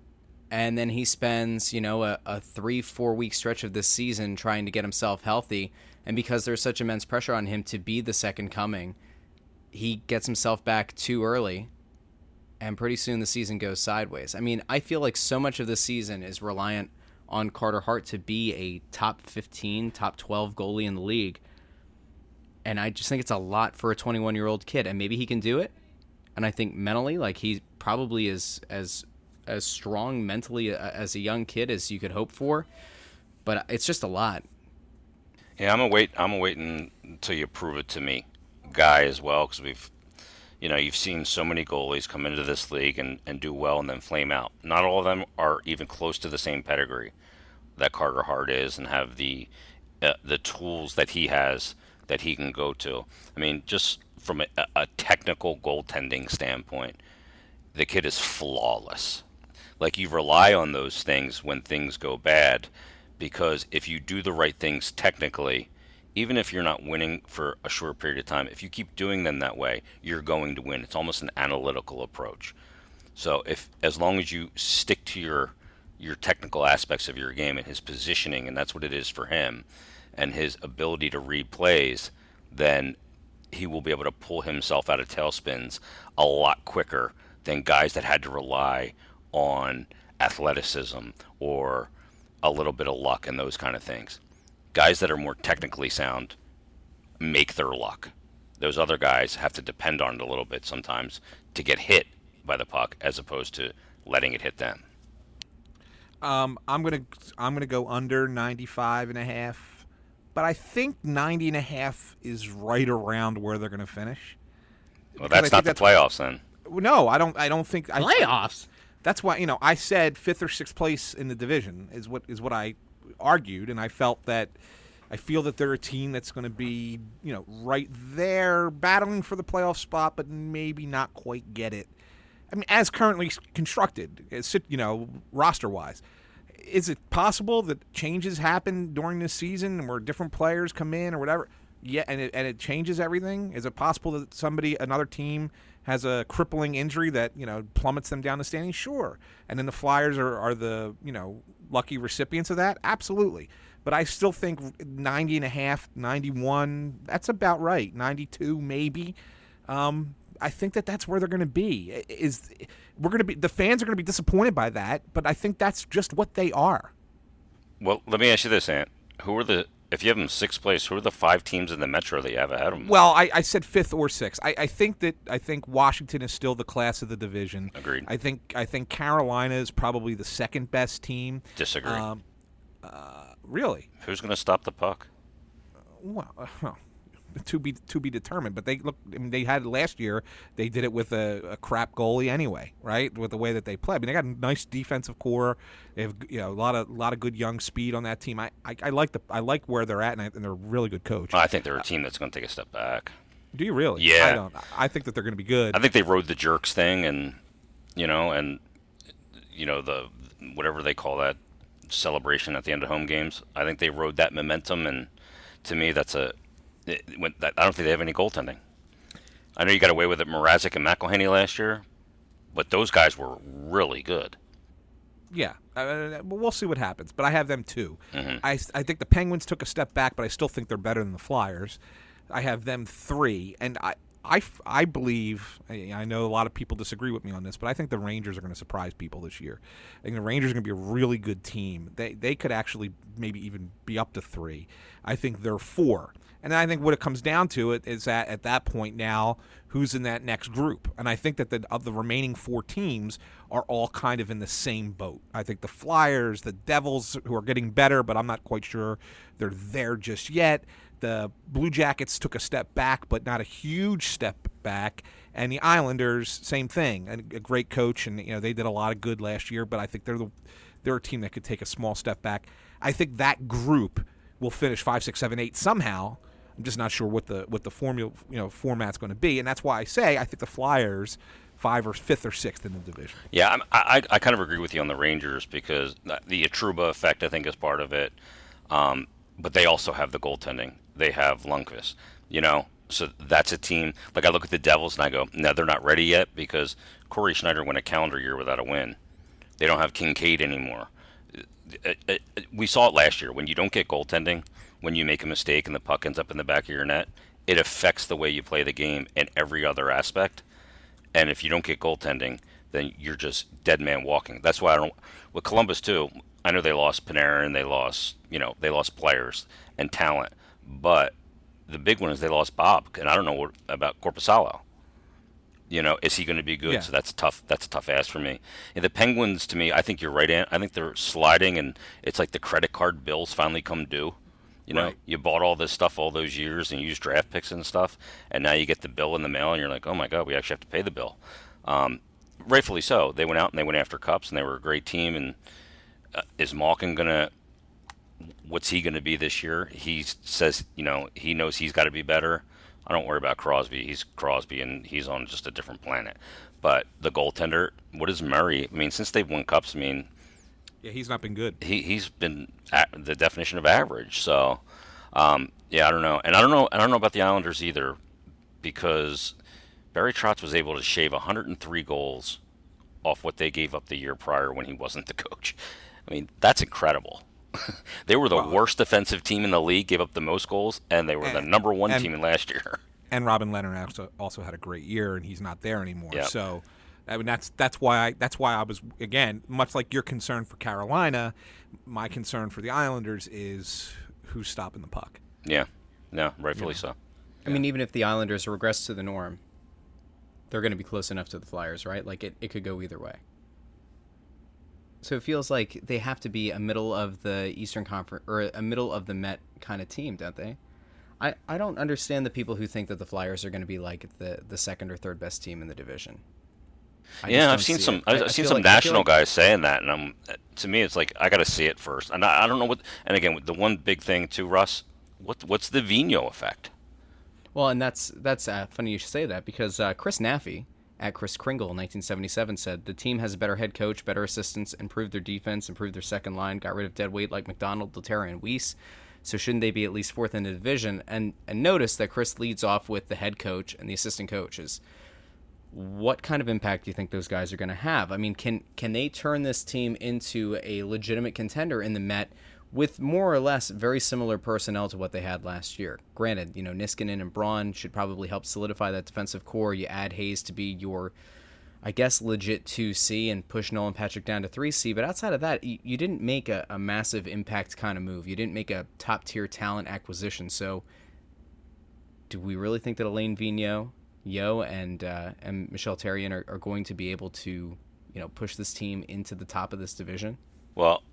F: And then he spends, you know, a, a three, four week stretch of this season trying to get himself healthy. And because there's such immense pressure on him to be the second coming, he gets himself back too early and pretty soon the season goes sideways. I mean, I feel like so much of the season is reliant on Carter Hart to be a top 15, top 12 goalie in the league. And I just think it's a lot for a 21 year old kid. And maybe he can do it. And I think mentally, like he probably is as as strong mentally uh, as a young kid as you could hope for. But it's just a lot.
G: Yeah, I'm a wait. I'm a waiting until you prove it to me, guy as well, because we've you know, you've seen so many goalies come into this league and, and do well and then flame out. Not all of them are even close to the same pedigree that Carter Hart is and have the uh, the tools that he has that he can go to. I mean, just from a, a technical goaltending standpoint, the kid is flawless. Like you rely on those things when things go bad because if you do the right things technically, even if you're not winning for a short period of time, if you keep doing them that way, you're going to win. It's almost an analytical approach. So if as long as you stick to your your technical aspects of your game and his positioning, and that's what it is for him, and his ability to read plays, then he will be able to pull himself out of tailspins a lot quicker than guys that had to rely on athleticism or a little bit of luck and those kind of things guys that are more technically sound make their luck. Those other guys have to depend on it a little bit sometimes to get hit by the puck as opposed to letting it hit them.
A: Um, I'm gonna I'm gonna go under 95 and a half, but I think 90 and a half is right around where they're gonna finish.
G: Well, that's not the
A: that's,
G: playoffs then.
A: No, I don't. I don't think I,
H: Playoffs.
A: That's why you know I said fifth or sixth place in the division is what is what I argued, and I felt that I feel that they're a team that's going to be you know right there battling for the playoff spot, but maybe not quite get it. I mean, as currently constructed, as you know, roster wise. Is it possible that changes happen during this season where different players come in or whatever? Yeah, and it, and it changes everything. Is it possible that somebody, another team, has a crippling injury that you know plummets them down the standings? Sure, and then the Flyers are, are the you know lucky recipients of that. Absolutely, but I still think 90 and a half, 91, that's about right. 92 maybe. Um, I think that that's where they're going to be. Is we're going to be the fans are going to be disappointed by that, but I think that's just what they are.
G: Well, let me ask you this, Ant. Who are the if you have them sixth place? Who are the five teams in the Metro that you have ahead of them?
A: Well, I, I said fifth or sixth. I, I think that I think Washington is still the class of the division.
G: Agreed.
A: I think I think Carolina is probably the second best team.
G: Disagree.
A: Um, uh, really?
G: Who's going to stop the puck?
A: Well, well, to be to be determined. But they look. I mean, they had last year. They did it with a, a crap goalie anyway, right? With the way that they play. I mean, they got a nice defensive core. They have you know a lot of a lot of good young speed on that team. I, I, I like the I like where they're at, and, I, and they're a really good coach.
G: I think they're a team that's going to take a step back.
A: Do you really?
G: Yeah.
A: I don't. I think that they're going to be good.
G: I think they rode the jerks thing, and you know, and you know the whatever they call that celebration at the end of home games. I think they rode that momentum, and to me, that's a. When, I don't think they have any goaltending. I know you got away with it, Mrazek and McElhinney last year, but those guys were really good.
A: Yeah, uh, well, we'll see what happens. But I have them too.
G: Mhm.
A: I, I think the Penguins took a step back, but I still think they're better than the Flyers. I have them three, and I believe. I I know a lot of people disagree with me on this, but I think the Rangers are going to surprise people this year. I think the Rangers are going to be a really good team. They they could actually maybe even be up to three. I think they're four. And I think what it comes down to it is that at that point now, who's in that next group? And I think that the of the remaining four teams are all kind of in the same boat. I think the Flyers, the Devils, who are getting better, but I'm not quite sure they're there just yet. The Blue Jackets took a step back, but not a huge step back. And the Islanders, same thing. A, a great coach, and you know they did a lot of good last year. But I think they're the they're a team that could take a small step back. I think that group will finish five, six, seven, eight somehow. I'm just not sure what the what the formula you know format's going to be, and that's why I say I think the Flyers five or fifth or sixth in the division.
G: Yeah, I'm, I I kind of agree with you on the Rangers because the Trouba effect I think is part of it, um, but they also have the goaltending. They have Lundqvist, you know, so that's a team. Like I look at the Devils and I go, no, they're not ready yet because Cory Schneider went a calendar year without a win. They don't have Kinkaid anymore. Uh, uh, uh, We saw it last year when you don't get goaltending, when you make a mistake and the puck ends up in the back of your net, it affects the way you play the game and every other aspect. And if you don't get goaltending, then you're just dead man walking. That's why I don't. With Columbus too, I know they lost Panarin, they lost you know they lost players and talent, but the big one is they lost Bob, and I don't know what about Korpisalo. You know, is he going to be good?
A: Yeah.
G: So that's tough. That's a tough ask for me. And the Penguins, to me, I think you're right. Ant. I think they're sliding, and it's like the credit card bills finally come due. You know,
A: Right.
G: you bought all this stuff all those years and used draft picks and stuff, and now you get the bill in the mail, and you're like, oh my god, we actually have to pay the bill. Um, rightfully so. They went out and they went after cups, and they were a great team. And uh, is Malkin gonna? What's he gonna be this year? He says, you know, he knows he's got to be better. I don't worry about Crosby. He's Crosby, and he's on just a different planet. But the goaltender, what is Murray? I mean, since they've won cups, I mean,
A: Yeah, he's not been good.
G: he he's been at the definition of average. So, um, yeah, I don't know, and I don't know, I don't know about the Islanders either, because Barry Trotz was able to shave 103 goals off what they gave up the year prior when he wasn't the coach. I mean, that's incredible. they were the worst defensive team in the league, gave up the most goals, and they were the number one
A: and-
G: team in last year.
A: And Robin Lehner also also had a great year, and he's not there anymore.
G: Yep.
A: So, I mean, that's that's why I that's why I was again much like your concern for Carolina, my concern for the Islanders is who's stopping the puck.
G: Yeah, no, rightfully so.
F: I mean, even if the Islanders regress to the norm, they're going to be close enough to the Flyers, right? Like it, it could go either way. So it feels like they have to be a middle of the Eastern Conference or a middle of the Met kind of team, don't they? I, I don't understand the people who think that the Flyers are going to be like the the second or third best team in the division. I
G: yeah, I've seen
F: see
G: some.
F: it. I-
G: I've
F: I
G: seen some
F: like-
G: national
F: like-
G: guys saying that, and I'm. To me, it's like I got to see it first. And I, I don't know what. And again, the one big thing too, Russ. What what's the Vino effect?
F: Well, and that's that's uh, funny you should say that because uh, Chris Naffy at Chris Kringle in 1977 said the team has a better head coach, better assistants, improved their defense, improved their second line, got rid of dead weight like MacDonald, Lehtera, and Weise. So shouldn't they be at least fourth in the division? And and notice that Chris leads off with the head coach and the assistant coaches. What kind of impact do you think those guys are going to have? I mean, can can they turn this team into a legitimate contender in the Met with more or less very similar personnel to what they had last year? Granted, you know Niskanen and Braun should probably help solidify that defensive core. You add Hayes to be your, I guess, legit two C and push Nolan Patrick down to three C. But outside of that, you, you didn't make a, a massive impact kind of move. You didn't make a top tier talent acquisition. So, do we really think that Alain Vigneault? Yeo and uh, and Michel Therrien are, are going to be able to, you know, push this team into the top of this division.
G: Well,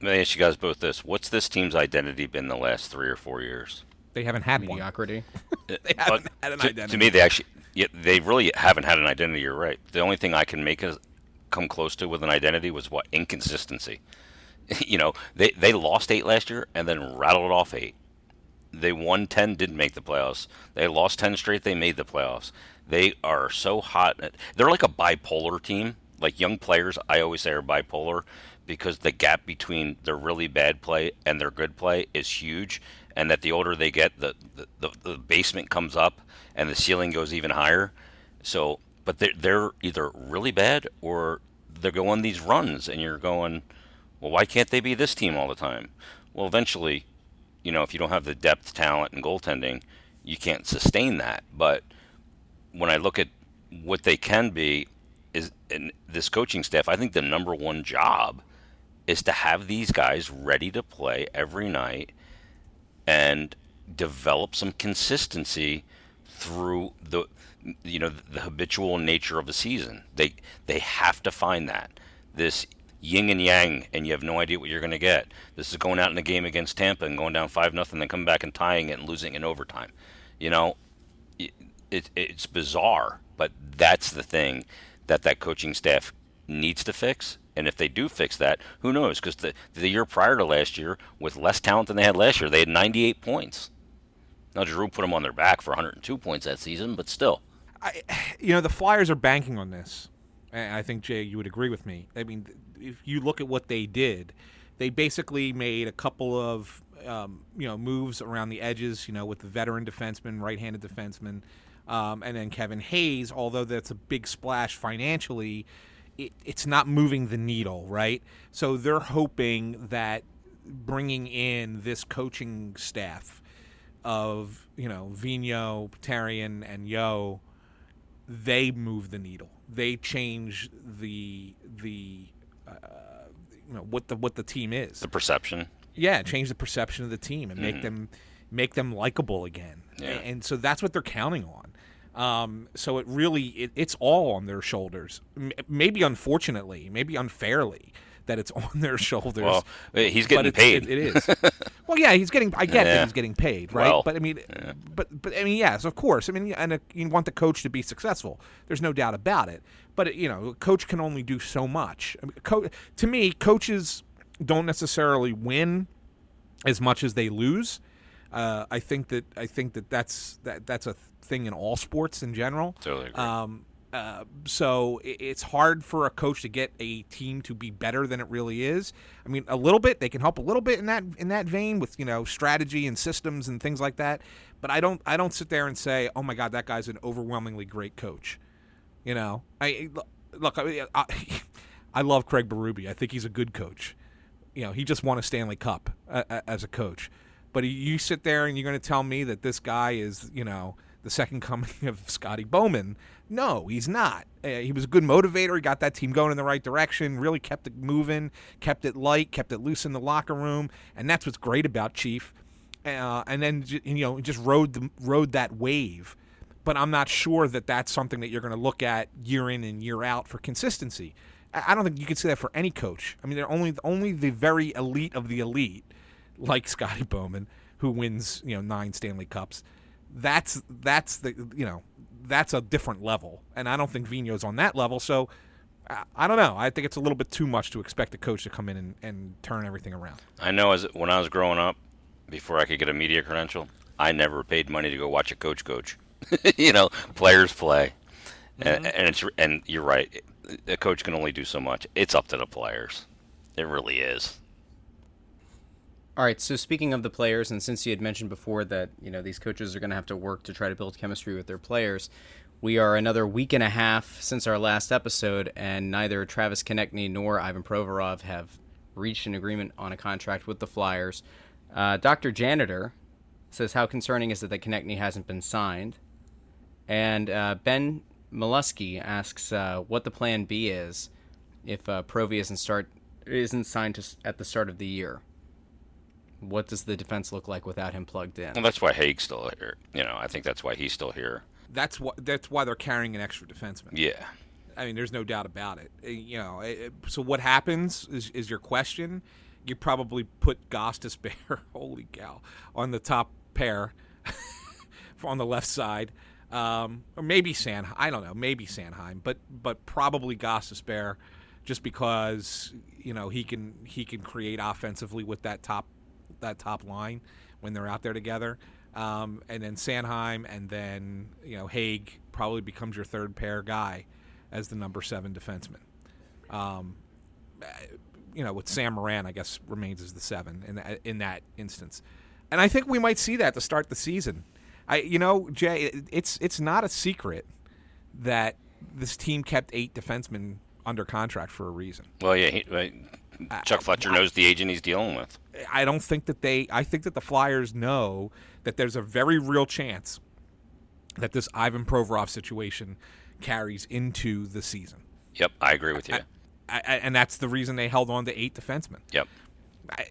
G: let me ask you guys both this: What's this team's identity been the last three or four years?
A: They haven't had one.
F: Mediocrity.
A: They haven't had an
G: to,
A: identity.
G: to me, they actually, yeah, they really haven't had an identity. You're right. The only thing I can make us come close to with an identity was what inconsistency. you know, they they lost eight last year and then rattled off eight. They won ten, didn't make the playoffs. They lost ten straight, they made the playoffs. They are so hot. They're like a bipolar team. Like young players, I always say are bipolar because the gap between their really bad play and their good play is huge, and that the older they get, the the, the, the basement comes up and the ceiling goes even higher. So, but they're they're either really bad or they're going these runs, and you're going, well, why can't they be this team all the time? Well, eventually, you know, if you don't have the depth, talent, and goaltending, you can't sustain that. But when I look at what they can be, is in this coaching staff, I think the number one job is to have these guys ready to play every night and develop some consistency through the you know the habitual nature of a season. They they have to find that this yin and yang, and you have no idea what you're going to get. This is going out in a game against Tampa and going down five nothing, then coming back and tying it and losing in overtime. You know, it, it, it's bizarre, but that's the thing that that coaching staff needs to fix. And if they do fix that, who knows? Because the the year prior to last year, with less talent than they had last year, they had 98 points. Now Drew put them on their back for 102 points that season, but still.
A: I, you know, the Flyers are banking on this. I think Jay, you would agree with me. I mean, if you look at what they did, they basically made a couple of um, you know moves around the edges. You know, with the veteran defenseman, right-handed defenseman, um, and then Kevin Hayes. Although that's a big splash financially, it, it's not moving the needle, right? So they're hoping that bringing in this coaching staff of you know Vino, Therrien, and Yeo, they move the needle. They change the the you know what the what the team is.
G: The perception.
A: Yeah, change the perception of the team and make them make them likable again.
G: Yeah.
A: And so that's what they're counting on. Um, so it really it, it's all on their shoulders. M- maybe unfortunately, maybe unfairly that it's on their shoulders.
G: Well, he's getting paid.
A: It, it is. well, yeah, he's getting. I get
G: Yeah.
A: that he's getting paid, right?
G: Well,
A: but I mean, but but I mean, yes, of course. I mean, and a, you want the coach to be successful. There's no doubt about it. But you know, a coach can only do so much. I mean, co- to me, coaches don't necessarily win as much as they lose. Uh, I think that I think that that's that that's a thing in all sports in general.
G: Totally agree.
A: Um, uh, so it's hard for a coach to get a team to be better than it really is. I mean, a little bit they can help a little bit in that in that vein with you know strategy and systems and things like that. But I don't I don't sit there and say, oh my god, that guy's an overwhelmingly great coach. You know, I look. I, I, I love Craig Berube. I think he's a good coach. You know, he just won a Stanley Cup uh, uh, as a coach. But you sit there and you're going to tell me that this guy is, you know, the second coming of Scotty Bowman. No, he's not. Uh, he was a good motivator. He got that team going in the right direction, really kept it moving, kept it light, kept it loose in the locker room. And that's what's great about Chief. Uh, and then, you know, just rode, the, rode that wave but I'm not sure that that's something that you're going to look at year in and year out for consistency. I don't think you can say that for any coach. I mean, they're only only the very elite of the elite, like Scotty Bowman, who wins you know nine Stanley Cups. That's that's the you know that's a different level, and I don't think Vino's on that level. So I, I don't know. I think it's a little bit too much to expect a coach to come in and, and turn everything around.
G: I know as when I was growing up, before I could get a media credential, I never paid money to go watch a coach coach. you know, players play, and, mm-hmm. and it's and you're right. A coach can only do so much. It's up to the players. It really is.
F: All right. So speaking of the players, and since you had mentioned before that you know these coaches are going to have to work to try to build chemistry with their players, we are another week and a half since our last episode, and neither Travis Konecny nor Ivan Provorov have reached an agreement on a contract with the Flyers. Uh, Dr. Janitor says how concerning is it that Konecny hasn't been signed, and uh, Ben Molesky asks uh, what the plan B is if uh, Provy isn't start isn't signed to, at the start of the year. What does the defense look like without him plugged in?
G: Well, that's why Hagg's still here. You know, I think that's why he's still here.
A: That's what that's why they're carrying an extra defenseman.
G: Yeah.
A: I mean, there's no doubt about it. Uh, You know, it- it- so what happens is, is your question. You probably put Gostis Bear, holy cow, on the top pair on the left side, um, or maybe San. I don't know, maybe Sanheim, but but probably Gostisbehere, just because you know he can he can create offensively with that top that top line when they're out there together. Um, and then Sanheim, and then you know Hagg probably becomes your third pair guy as the number seven defenseman. Um, you know, with Sam Morin, I guess remains as the seven in that, in that instance, and I think we might see that to start the season. I, you know, Jay, it's it's not a secret that this team kept eight defensemen under contract for a reason.
G: Well, yeah. He, right. Chuck Fletcher knows the agent he's dealing with.
A: I don't think that they. I think that the Flyers know that there's a very real chance that this Ivan Provorov situation carries into the season,
G: Yep, I agree with you.
A: I, I, and that's the reason they held on to eight defensemen.
G: Yep.
A: I,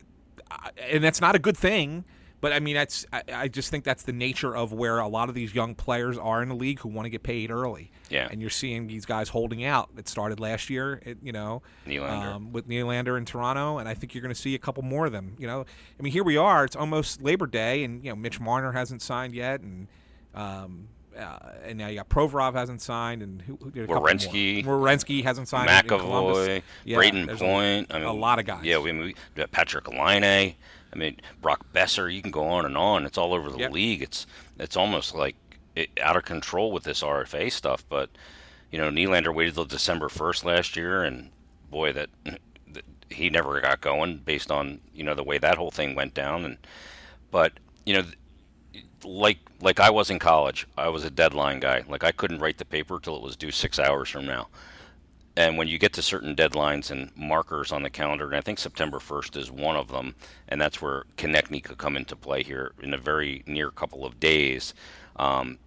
A: I, and that's not a good thing. But I mean, that's I just think that's the nature of where a lot of these young players are in the league who want to get paid early.
G: Yeah.
A: And you're seeing these guys holding out. It started last year, it, you know,
G: Nylander.
A: um, with Nylander in Toronto, and I think you're going to see a couple more of them. You know, I mean, here we are. It's almost Labor Day, and you know, Mitch Marner hasn't signed yet, and um, uh, and now you got Provorov hasn't signed, and who, who did a couple more?
G: Werenski.
A: Werenski hasn't signed.
G: McAvoy,
A: Yeah, Brayden
G: Point. I mean,
A: a lot of guys.
G: Yeah, we, we Patrik Laine. I mean, Brock Boeser. You can go on and on. It's all over the
A: Yep.
G: league. It's it's almost like out of control with this RFA stuff. But you know, Nylander waited till December first last year, and boy, that, that he never got going based on you know the way that whole thing went down. And but you know, like like I was in college, I was a deadline guy. Like I couldn't write the paper till it was due six hours from now. And when you get to certain deadlines and markers on the calendar, and I think September 1st is one of them, and that's where Konecny could come into play here in a very near couple of days. Um,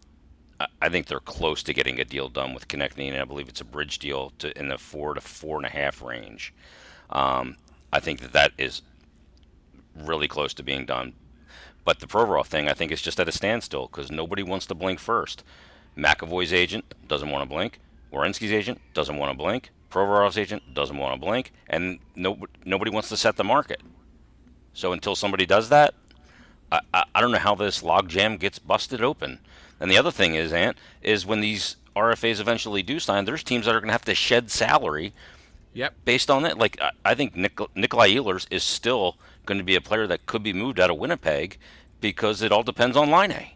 G: I- think they're close to getting a deal done with Konecny, and I believe it's a bridge deal to in the four to four and a half range. Um, I think that that is really close to being done. But the Provorov thing, I think, is just at a standstill because nobody wants to blink first. McAvoy's agent doesn't want to blink. Werenski's agent doesn't want to blink. Provorov's agent doesn't want to blink, and no, nobody wants to set the market. So until somebody does that, I, I, I don't know how this logjam gets busted open. And the other thing is, Ant, is when these RFAs eventually do sign, there's teams that are going to have to shed salary
A: Yep.
G: based on that. Like I, I think Nik- Nikolai Ehlers is still going to be a player that could be moved out of Winnipeg because it all depends on Laine.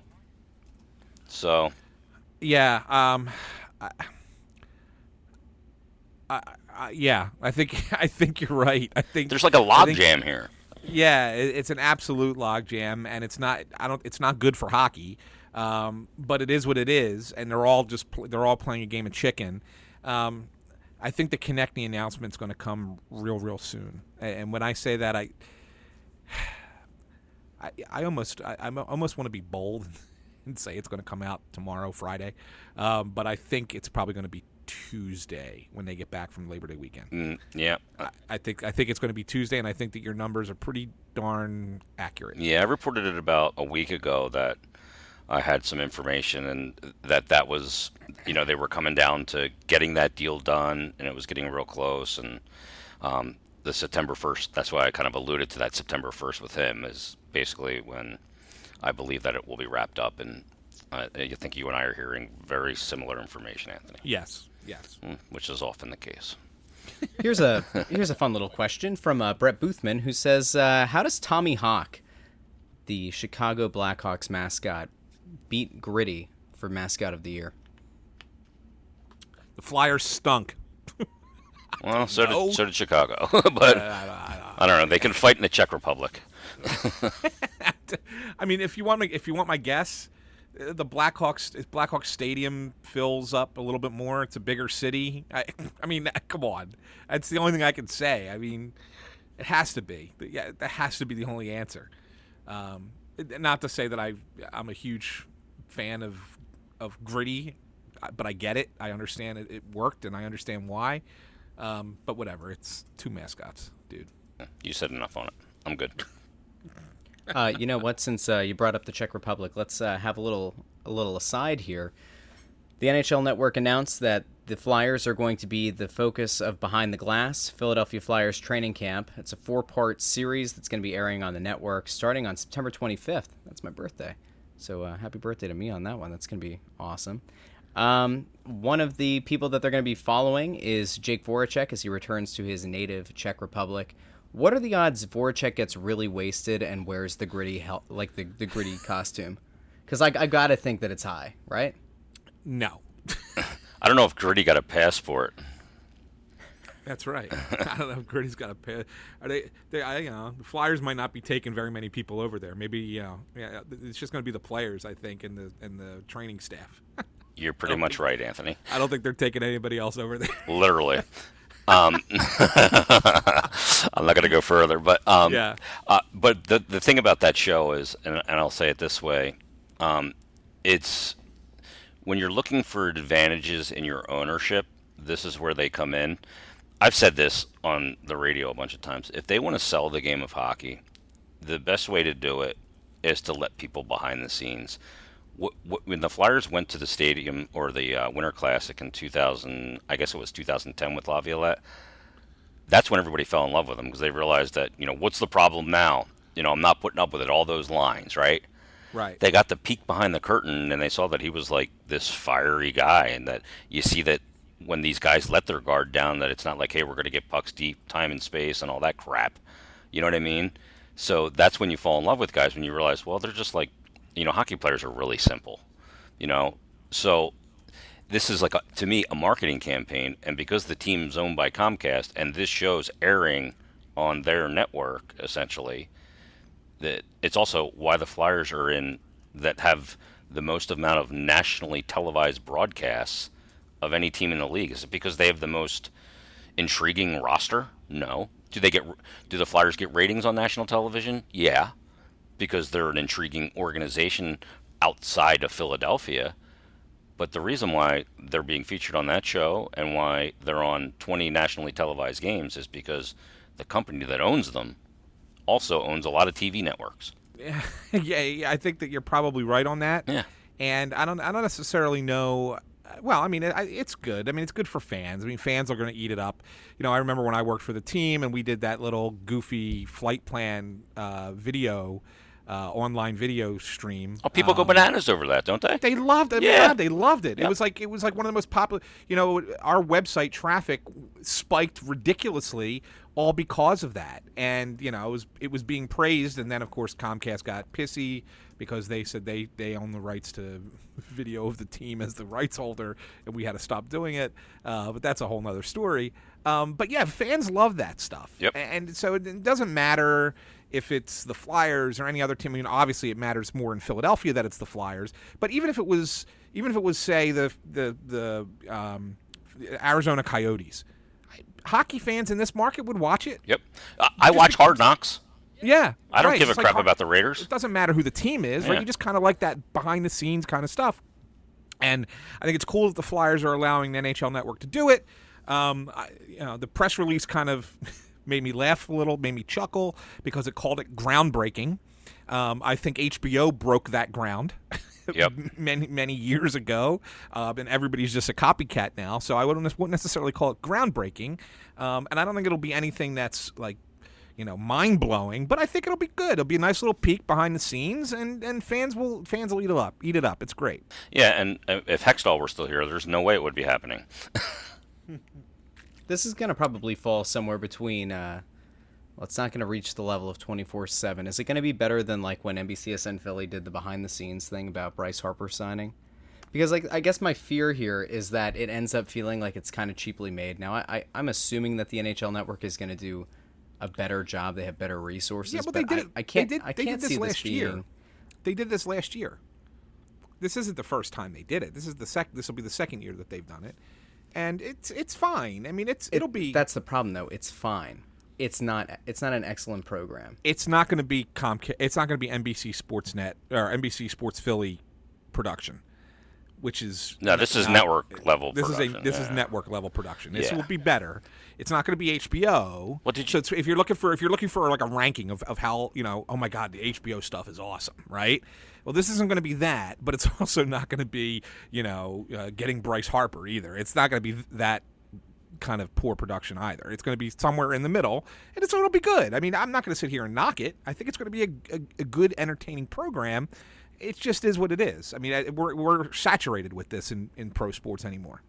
G: So
A: Yeah. Um. I, I, I, yeah. I think I think you're right. I think
G: there's like a logjam here.
A: Yeah, it, it's an absolute logjam, and it's not. I don't. It's not good for hockey. Um, but it is what it is, and they're all just. Pl- they're all playing a game of chicken. Um, I think the Konecny is going to come real, real soon. A- And when I say that, I. I, I almost I, I almost want to be bold and say it's going to come out tomorrow, Friday, um, but I think it's probably going to be Tuesday when they get back from Labor Day weekend.
G: Mm, yeah,
A: I, I think I think it's going to be Tuesday, and I think that your numbers are pretty darn accurate.
G: yeah. I reported it about a week ago that I had some information and that that was you know they were coming down to getting that deal done and it was getting real close and um, the September first. That's why I kind of alluded to that September first with him is basically when I believe that it will be wrapped up and Uh, I think you and I are hearing very similar information, Anthony,
A: Yes, yes.
G: mm, which is often the case.
F: Here's a here's a fun little question from uh, Brett Boothman who says, uh, "How does Tommy Hawk, the Chicago Blackhawks mascot, beat Gritty for mascot of the year?"
A: The Flyers stunk.
G: Well, so
A: No.
G: did so did Chicago, but I don't know. They can fight in the Czech Republic.
A: I mean, if you want me, if you want my guess, uh, the Blackhawks Blackhawks Stadium fills up a little bit more. It's a bigger city. I, I mean, come on, that's the only thing I can say. I mean, it has to be. Yeah, that has to be the only answer. Um, not to say that I I'm a huge fan of of gritty, but I get it. I understand it, it worked, and I understand why. Um, but whatever, it's two mascots, dude.
G: You said enough on it. I'm good.
F: Uh, you know what? Since uh, you brought up the Czech Republic, let's uh, have a little a little aside here. The NHL Network announced that the Flyers are going to be the focus of Behind the Glass, Philadelphia Flyers training camp. It's a four-part series that's going to be airing on the network starting on September 25th. That's my birthday, so uh, happy birthday to me on that one. That's going to be awesome. Um, one of the people that they're going to be following is Jake Voracek as he returns to his native Czech Republic. What are the odds Voracek gets really wasted and wears the gritty, hel- like the, the gritty costume? Because I, I got to think that it's high, right?
A: No,
G: I don't know if Gritty got a passport.
A: That's right. I don't know if Gritty's got a pay. Are they? They, I, you know, the Flyers might not be taking very many people over there. Maybe you know, yeah, it's just going to be the players, I think, and the and the training staff.
G: You're pretty much right, Anthony.
A: I don't think they're taking anybody else over there.
G: Literally. Um, I'm not going to go further, but um,
A: Yeah.
G: Uh, but the the thing about that show is, and, and I'll say it this way, um, it's when you're looking for advantages in your ownership, this is where they come in. I've said this on the radio a bunch of times. If they want to sell the game of hockey, the best way to do it is to let people behind the scenes. Wh- wh- When the Flyers went to the stadium or the uh, Winter Classic in 2000, I guess it was 2010 with Laviolette, that's when everybody fell in love with him because they realized that, you know, what's the problem now? You know, I'm not putting up with it, all those lines, right?
A: right.
G: they got the peek behind the curtain and they saw that he was like this fiery guy and that you see that when these guys let their guard down that it's not like hey we're going to get pucks deep time and space and all that crap you know what i mean so that's when you fall in love with guys when you realize well they're just like you know hockey players are really simple you know so this is like a, to me a marketing campaign and because the team's owned by comcast and this show's airing on their network essentially that it's also why the Flyers are in that have the most amount of nationally televised broadcasts of any team in the league. Is it because they have the most intriguing roster? No. Do they get do the Flyers get ratings on national television? Yeah. Because they're an intriguing organization outside of Philadelphia. But the reason why they're being featured on that show and why they're on 20 nationally televised games is because the company that owns them also owns a lot of TV networks.
A: yeah, yeah, I think that you're probably right on that.
G: Yeah.
A: And I don't, I don't necessarily know. Well, I mean, it, it's good. I mean, it's good for fans. I mean, fans are going to eat it up. You know, I remember when I worked for the team and we did that little goofy flight plan uh, video, uh, online video stream.
G: Oh, people go
A: Um,
G: bananas over that, don't they?
A: They loved it.
G: Yeah.
A: Yeah, they loved it. It was like it was like one of the most popular. You know, our website traffic spiked ridiculously, all because of that. And you know, it was it was being praised, and then of course Comcast got pissy because they said they they own the rights to video of the team as the rights holder, and we had to stop doing it. Uh, but that's a whole nother story. Um, but yeah, fans love that stuff.
G: Yep.
A: And so it doesn't matter if it's the Flyers or any other team. I mean, obviously it matters more in Philadelphia that it's the Flyers. But even if it was, even if it was, say the the the um, Arizona Coyotes, hockey fans in this market would watch it.
G: Yep. I, I watch Hard Knocks.
A: Yeah,
G: I don't
A: right.
G: give a
A: like
G: crap
A: har-
G: about the Raiders.
A: It doesn't matter who the team is,
G: Yeah.
A: right? You just kind of like that behind the scenes kind of stuff. And I think it's cool that the Flyers are allowing the NHL Network to do it. Um, I, you know, the press release kind of made me laugh a little, made me chuckle because it called it groundbreaking. Um, I think HBO broke that ground.
G: Yep.
A: many many years ago, uh, and everybody's just a copycat now. So I wouldn't, wouldn't necessarily call it groundbreaking, um, and I don't think it'll be anything that's like you know, mind blowing. But I think it'll be good. It'll be a nice little peek behind the scenes, and, and fans will fans will eat it up. Eat it up. It's great.
G: Yeah, and uh, if Hextall were still here, there's no way it would be happening.
F: This is going to probably fall somewhere between. Uh, well, it's not going to reach the level of 24 7. Is it going to be better than like when NBCSN Philly did the behind the scenes thing about Bryce Harper signing? Because like I guess my fear here is that it ends up feeling like it's kind of cheaply made. Now I, I I'm assuming that the NHL Network is going to do a better job. They have better resources.
A: Yeah, but they did.
F: I, I can't.
A: They did,
F: I can't
A: did this
F: see
A: last
F: this being.
A: year. They did this last year. This isn't the first time they did it. This is the sec. This will be the second year that they've done it, and it's it's fine. I mean, it's
F: It-
A: it'll be.
F: That's the problem, though. It's fine. It's not. It's not an excellent program.
A: it's not going to be Comcast. It's not going to be NBC Sportsnet or NBC Sports Philly production, which is
G: No, this is network level
A: This is a
G: production,
A: this is network level production. This
G: Yeah.
A: will be better. It's not going to be HBO.
G: What did
A: so if you're looking for if you're looking for like a ranking of, of how you know oh my god the HBO stuff is awesome right well this isn't going to be that but it's also not going to be you know uh, getting Bryce Harper either it's not going to be that kind of poor production either. It's going to be somewhere in the middle, and it's it'll be good. I mean, I'm not going to sit here and knock it. I think it's going to be a, a, a good, entertaining program. It just is what it is. I mean, we're we're saturated with this in, in pro sports anymore.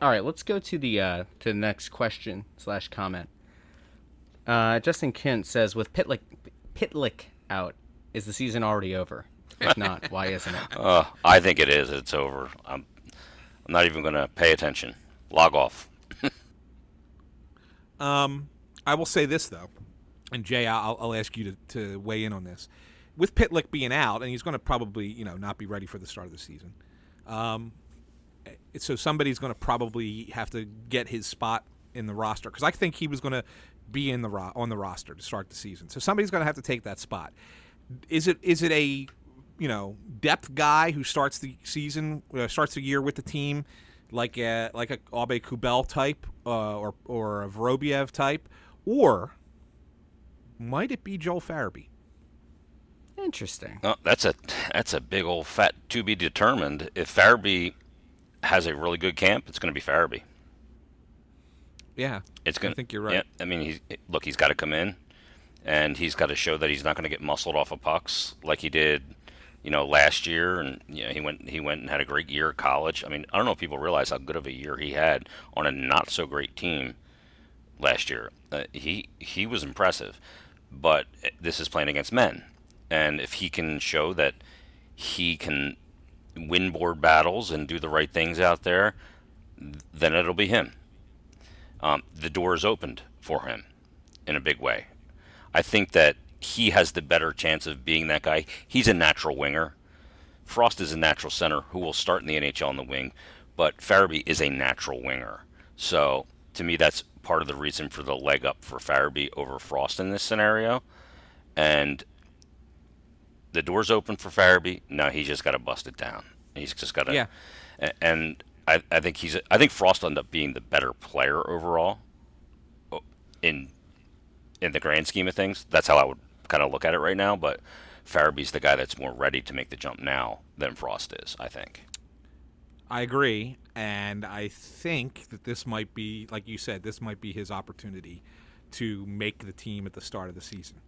F: All right, let's go to the uh, to the next question slash comment. Uh, Justin Kent says, "With Pitlick Pitlick out, is the season already over? If not, why isn't it?"
G: Uh, I think it is. It's over. I'm, I'm not even going to pay attention. Log off.
A: Um, I will say this though, and Jay, I'll, I'll ask you to, to weigh in on this. With Pitlick being out, and he's going to probably you know not be ready for the start of the season. Um, so somebody's going to probably have to get his spot in the roster because I think he was going to be in the ro- on the roster to start the season. So somebody's going to have to take that spot. Is it is it a you know depth guy who starts the season uh, starts the year with the team like a like a Aube-Kubel type uh, or or a Vorobiev type or might it be Joel Farabee?
F: Interesting.
G: Oh, that's a that's a big old fat to be determined. If Farabee has a really good camp, it's going to be Farabee.
A: Yeah,
G: It's going.
A: I think you're right.
G: Yeah, I mean, he's look, he's got to come in, and he's got to show that he's not going to get muscled off of pucks like he did, you know, last year. And you know, he went he went and had a great year at college. I mean, I don't know if people realize how good of a year he had on a not so great team last year. Uh, he he was impressive, but this is playing against men, and if he can show that he can win board battles and do the right things out there, then it'll be him um, the door is opened for him in a big way. I think that he has the better chance of being that guy. He's a natural winger. Frost is a natural center who will start in the NHL on the wing, but Farabee is a natural winger. So to me, that's part of the reason for the leg up for Farabee over Frost in this scenario. And the door's open for Farabee. No, he's just got to bust it down. He's just got to.
A: Yeah.
G: A- And I, I think he's. I think Frost will end up being the better player overall. In in the grand scheme of things, that's how I would kind of look at it right now. But Farabee's the guy that's more ready to make the jump now than Frost is. I think.
A: I agree, and I think that this might be, like you said, this might be his opportunity to make the team at the start of the season,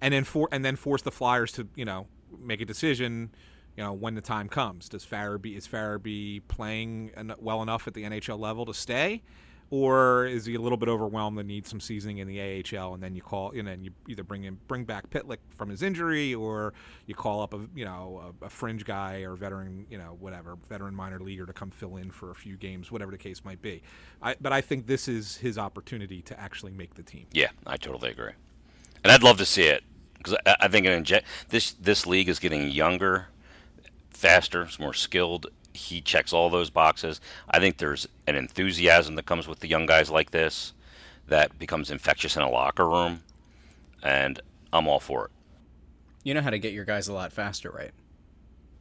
A: and then for and then force the Flyers to you know make a decision, you know when the time comes. Does Farabee is Farabee playing well enough at the NHL level to stay, or is he a little bit overwhelmed and needs some seasoning in the AHL? And then you call, and then you either bring him bring back Pitlick from his injury, or you call up a you know a, a fringe guy or veteran you know whatever veteran minor leaguer to come fill in for a few games, whatever the case might be. I, but I think this is his opportunity to actually make the team.
G: Yeah, I totally agree, and I'd love to see it because I, I think an inje- this this league is getting younger, faster, it's more skilled. He checks all those boxes. I think there's an enthusiasm that comes with the young guys like this that becomes infectious in a locker room, and I'm all for it.
F: You know how to get your guys a lot faster, right?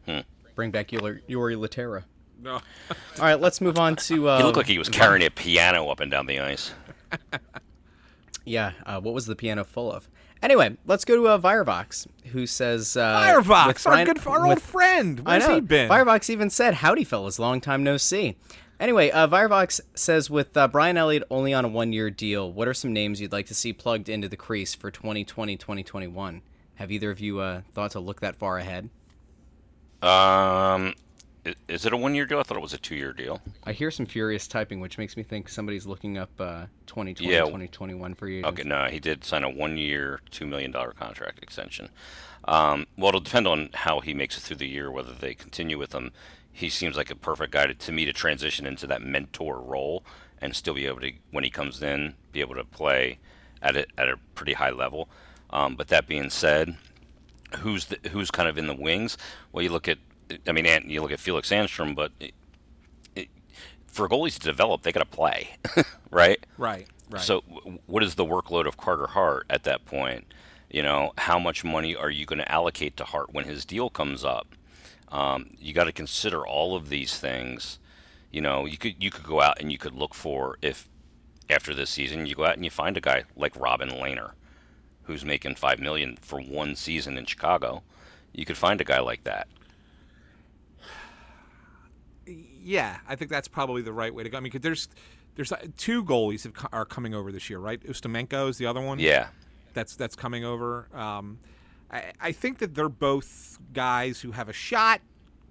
G: Hmm.
F: Bring back Jori, Jori Lehtera.
A: No.
F: All right, let's move on to. Uh,
G: he looked like he was carrying a piano up and down the ice.
F: Yeah, uh, what was the piano full of? Anyway, let's go to uh, Firevox, who says uh,
A: Firevox, our
F: Ryan-
A: good, our old
F: with-
A: friend.
F: I
A: Where's
F: know.
A: he been?
F: Firevox even said, "Howdy, fellas, long time no see." Anyway, uh, Firevox says with uh, Brian Elliott only on a one-year deal, what are some names you'd like to see plugged into the crease for 2020, 2021? Have either of you uh, thought to look that far ahead?
G: Um, i- is it a one-year deal? I thought it was a two-year deal.
F: I hear some furious typing, which makes me think somebody's looking up uh, 2020,
G: Yeah.
F: 2021 for you.
G: Okay, no, he did sign a one-year, two million dollar contract extension. Um, well, it'll depend on how he makes it through the year, whether they continue with him. He seems like a perfect guy to, to me to transition into that mentor role and still be able to, when he comes in, be able to play at a, at a pretty high level. Um, but that being said, who's the, who's kind of in the wings? Well, you look at, I mean, Ant- you look at Felix Sandstrom, but it, it, for goalies to develop, they got to play, right?
A: Right. Right.
G: So, w- what is the workload of Carter Hart at that point? You know, how much money are you going to allocate to Hart when his deal comes up? Um, you got to consider all of these things. You know, you could you could go out and you could look for if after this season you go out and you find a guy like Robin Lehner, who's making five million for one season in Chicago. You could find a guy like that.
A: Yeah, I think that's probably the right way to go. I mean, cause there's there's uh, two goalies that are coming over this year, right? Ustimenko is the other one.
G: Yeah,
A: that's that's coming over. Um, I, I think that they're both guys who have a shot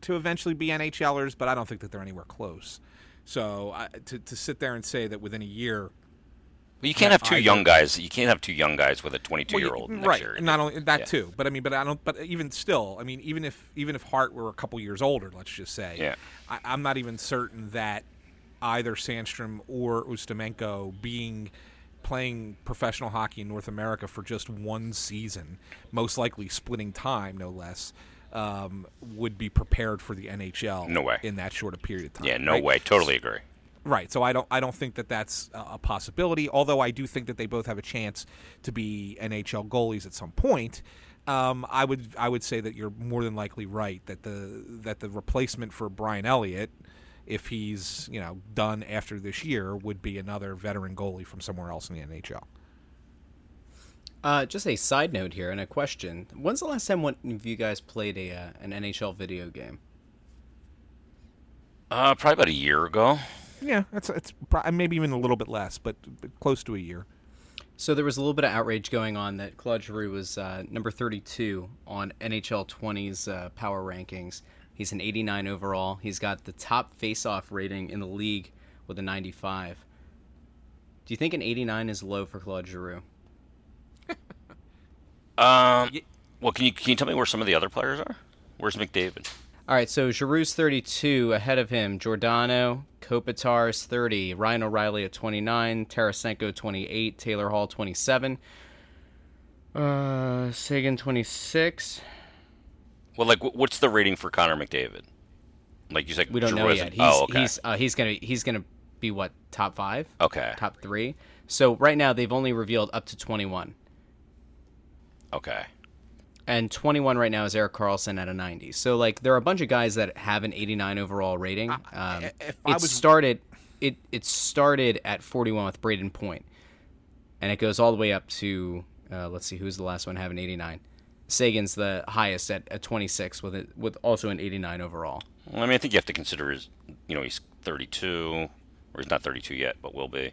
A: to eventually be NHLers, but I don't think that they're anywhere close. So uh, to to sit there and say that within a year,
G: Well, you can't have two
A: I
G: young guys. You can't have two young guys with a 22 year old
A: right?
G: year.
A: Not only that
G: Yeah.
A: too, but I mean, but I don't. But even still, I mean, even if even if Hart were a couple years older, let's just say,
G: Yeah.
A: I, I'm not even certain that either Sandstrom or Ustimenko being playing professional hockey in North America for just one season, most likely splitting time, no less. Um, would be prepared for the NHL.
G: No way.
A: in that short a period of time.
G: Yeah, no
A: right?
G: way. Totally agree.
A: Right. So I don't I don't think that that's a a possibility. Although I do think that they both have a chance to be NHL goalies at some point. Um, I would I would say that you're more than likely right that the that the replacement for Brian Elliott, if he's you know done after this year, would be another veteran goalie from somewhere else in the NHL.
F: Uh, just a side note here and a question: When's the last time one of you guys played a uh, an NHL video game?
G: Uh, probably about a year ago.
A: Yeah, that's it's pro- maybe even a little bit less, but, but close to a year.
F: So there was a little bit of outrage going on that Claude Giroux was uh, number 32 on NHL 20's uh, power rankings. He's an 89 overall. He's got the top face-off rating in the league with a 95. Do you think an 89 is low for Claude Giroux?
G: Um, well, can you can you tell me where some of the other players are? Where's McDavid?
F: All right, so Giroux's 32. Ahead of him, Giordano, Kopitar's 30, Ryan O'Reilly at 29, Tarasenko 28, Taylor Hall 27, uh, Seguin 26.
G: Well, like, what's the rating for Connor McDavid? Like you said,
F: We don't know yet. He's
G: oh, okay.
F: he's uh, he's gonna he's gonna be what top five?
G: Okay.
F: top three. So right now they've only revealed up to 21,
G: Okay.
F: And 21 right now is Erik Karlsson at a 90. So like there are a bunch of guys that have an 89 overall rating. Um,
A: if
F: it
A: was-
F: started it it started at 41 with Brayden Point, and it goes all the way up to uh, let's see who's the last one having 89. Seguin's the highest at, at 26 with it with also an 89 overall.
G: Well, I mean, I think you have to consider his, you know, he's 32, or he's not 32 yet, but will be.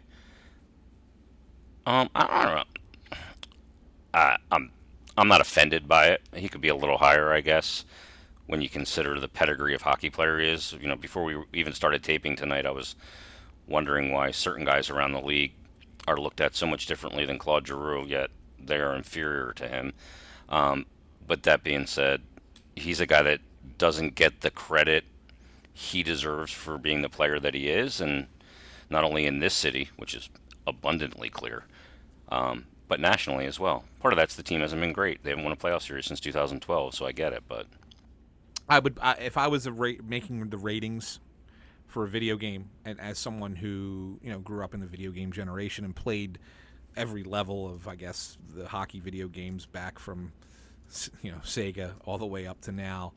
G: Um, I, I don't know. I, I'm, I'm not offended by it. He could be a little higher, I guess, when you consider the pedigree of hockey player he is. You know, before we even started taping tonight, I was wondering why certain guys around the league are looked at so much differently than Claude Giroux, yet they are inferior to him. Um, but that being said, he's a guy that doesn't get the credit he deserves for being the player that he is, and not only in this city, which is abundantly clear, um, but nationally as well. Part of that's the team hasn't been great. They haven't won a playoff series since 2012, so I get it. But
A: I would I, if I was a ra- making the ratings for a video game, and as someone who you know grew up in the video game generation and played every level of I guess the hockey video games back from you know Sega all the way up to now.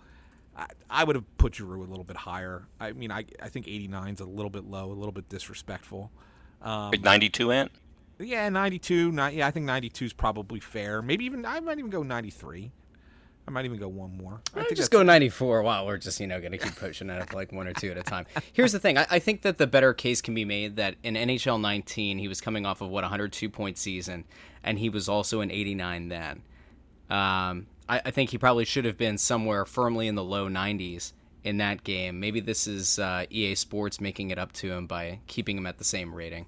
A: I, I would have put Giroux a little bit higher. I mean, I, I think 89 is a little bit low, a little bit disrespectful. Um,
G: 92 ant.
A: Yeah, 92. Not, yeah, I think 92 is probably fair. Maybe even I might even go 93. I might even go one more. I think
F: just go 94 while we're just, you know, going to keep pushing it up like one or two at a time. Here's the thing. I, I think that the better case can be made that in NHL 19, he was coming off of, what, a 102 point season, and he was also an 89 then. Um, I, I think he probably should have been somewhere firmly in the low 90s in that game. Maybe this is uh, EA Sports making it up to him by keeping him at the same rating.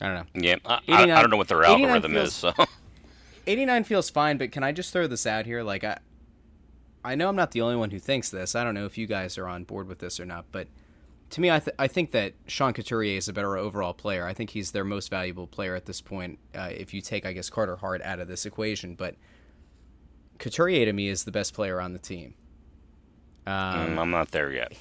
F: I don't know.
G: Yeah, I, I, I don't know what their algorithm
F: feels-
G: is. So
F: 89 feels fine, but can I just throw this out here? Like, I, I know I'm not the only one who thinks this. I don't know if you guys are on board with this or not, but to me, I, th- I think that Sean Couturier is a better overall player. I think he's their most valuable player at this point. Uh, if you take, I guess, Carter Hart out of this equation, but Couturier to me is the best player on the team. Um,
G: mm, I'm not there yet.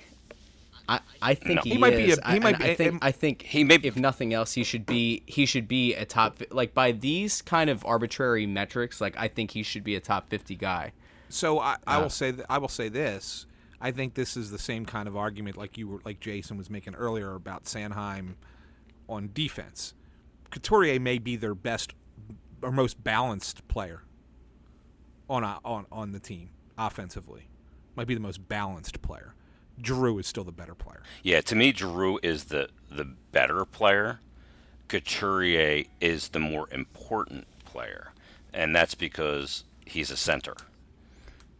F: I, I think
G: No.
F: he,
A: He might be
F: is.
A: a- he
F: I,
A: might be-
F: I think I think
G: He may-
F: if nothing else, he should be he should be a top like by these kind of arbitrary metrics. Like I think he should be a top fifty guy.
A: So I, I
F: Uh,
A: will say th- I will say this. I think this is the same kind of argument like you were like Jason was making earlier about Sanheim on defense. Couturier may be their best or most balanced player on a, on on the team offensively. Might be the most balanced player. Giroux is still the better player.
G: Yeah, to me, Giroux is the the better player. Couturier is the more important player, and that's because he's a center.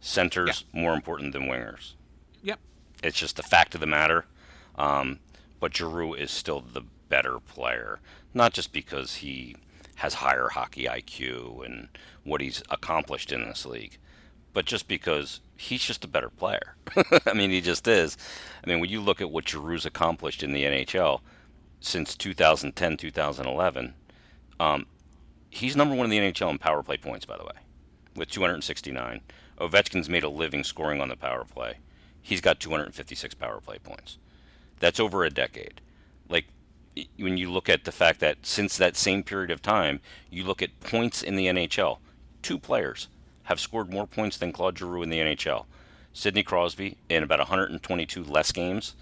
G: Centers more important than wingers.
A: Yep.
G: It's just the fact of the matter. Um, but Giroux is still the better player, not just because he has higher hockey IQ and what he's accomplished in this league, but just because he's just a better player. I mean, he just is. I mean, when you look at what Giroux's accomplished in the NHL since 2010, 2011, um, he's number one in the NHL in power play points, by the way, with 269. Ovechkin's made a living scoring on the power play. He's got 256 power play points. That's over a decade. Like when you look at the fact that since that same period of time, you look at points in the NHL. Two players have scored more points than Claude Giroux in the NHL. Sidney Crosby in about 122 less games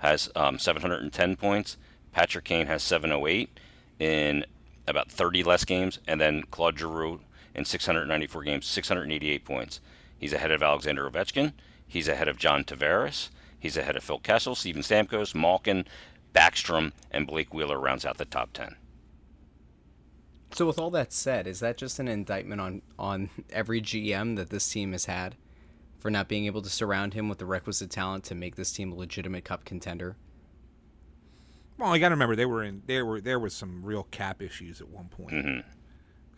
G: has um, 710 points. Patrick Kane has 708 in about 30 less games, and then Claude Giroux in 694 games, 688 points. He's ahead of Alexander Ovechkin. He's ahead of John Tavares. He's ahead of Phil Kessel, Steven Stamkos, Malkin, Backstrom, and Blake Wheeler rounds out the top 10.
F: So with all that said, is that just an indictment on on every GM that this team has had for not being able to surround him with the requisite talent to make this team a legitimate cup contender?
A: Well, you got to remember they were in there were there was some real cap issues at one point.
G: Mm-hmm.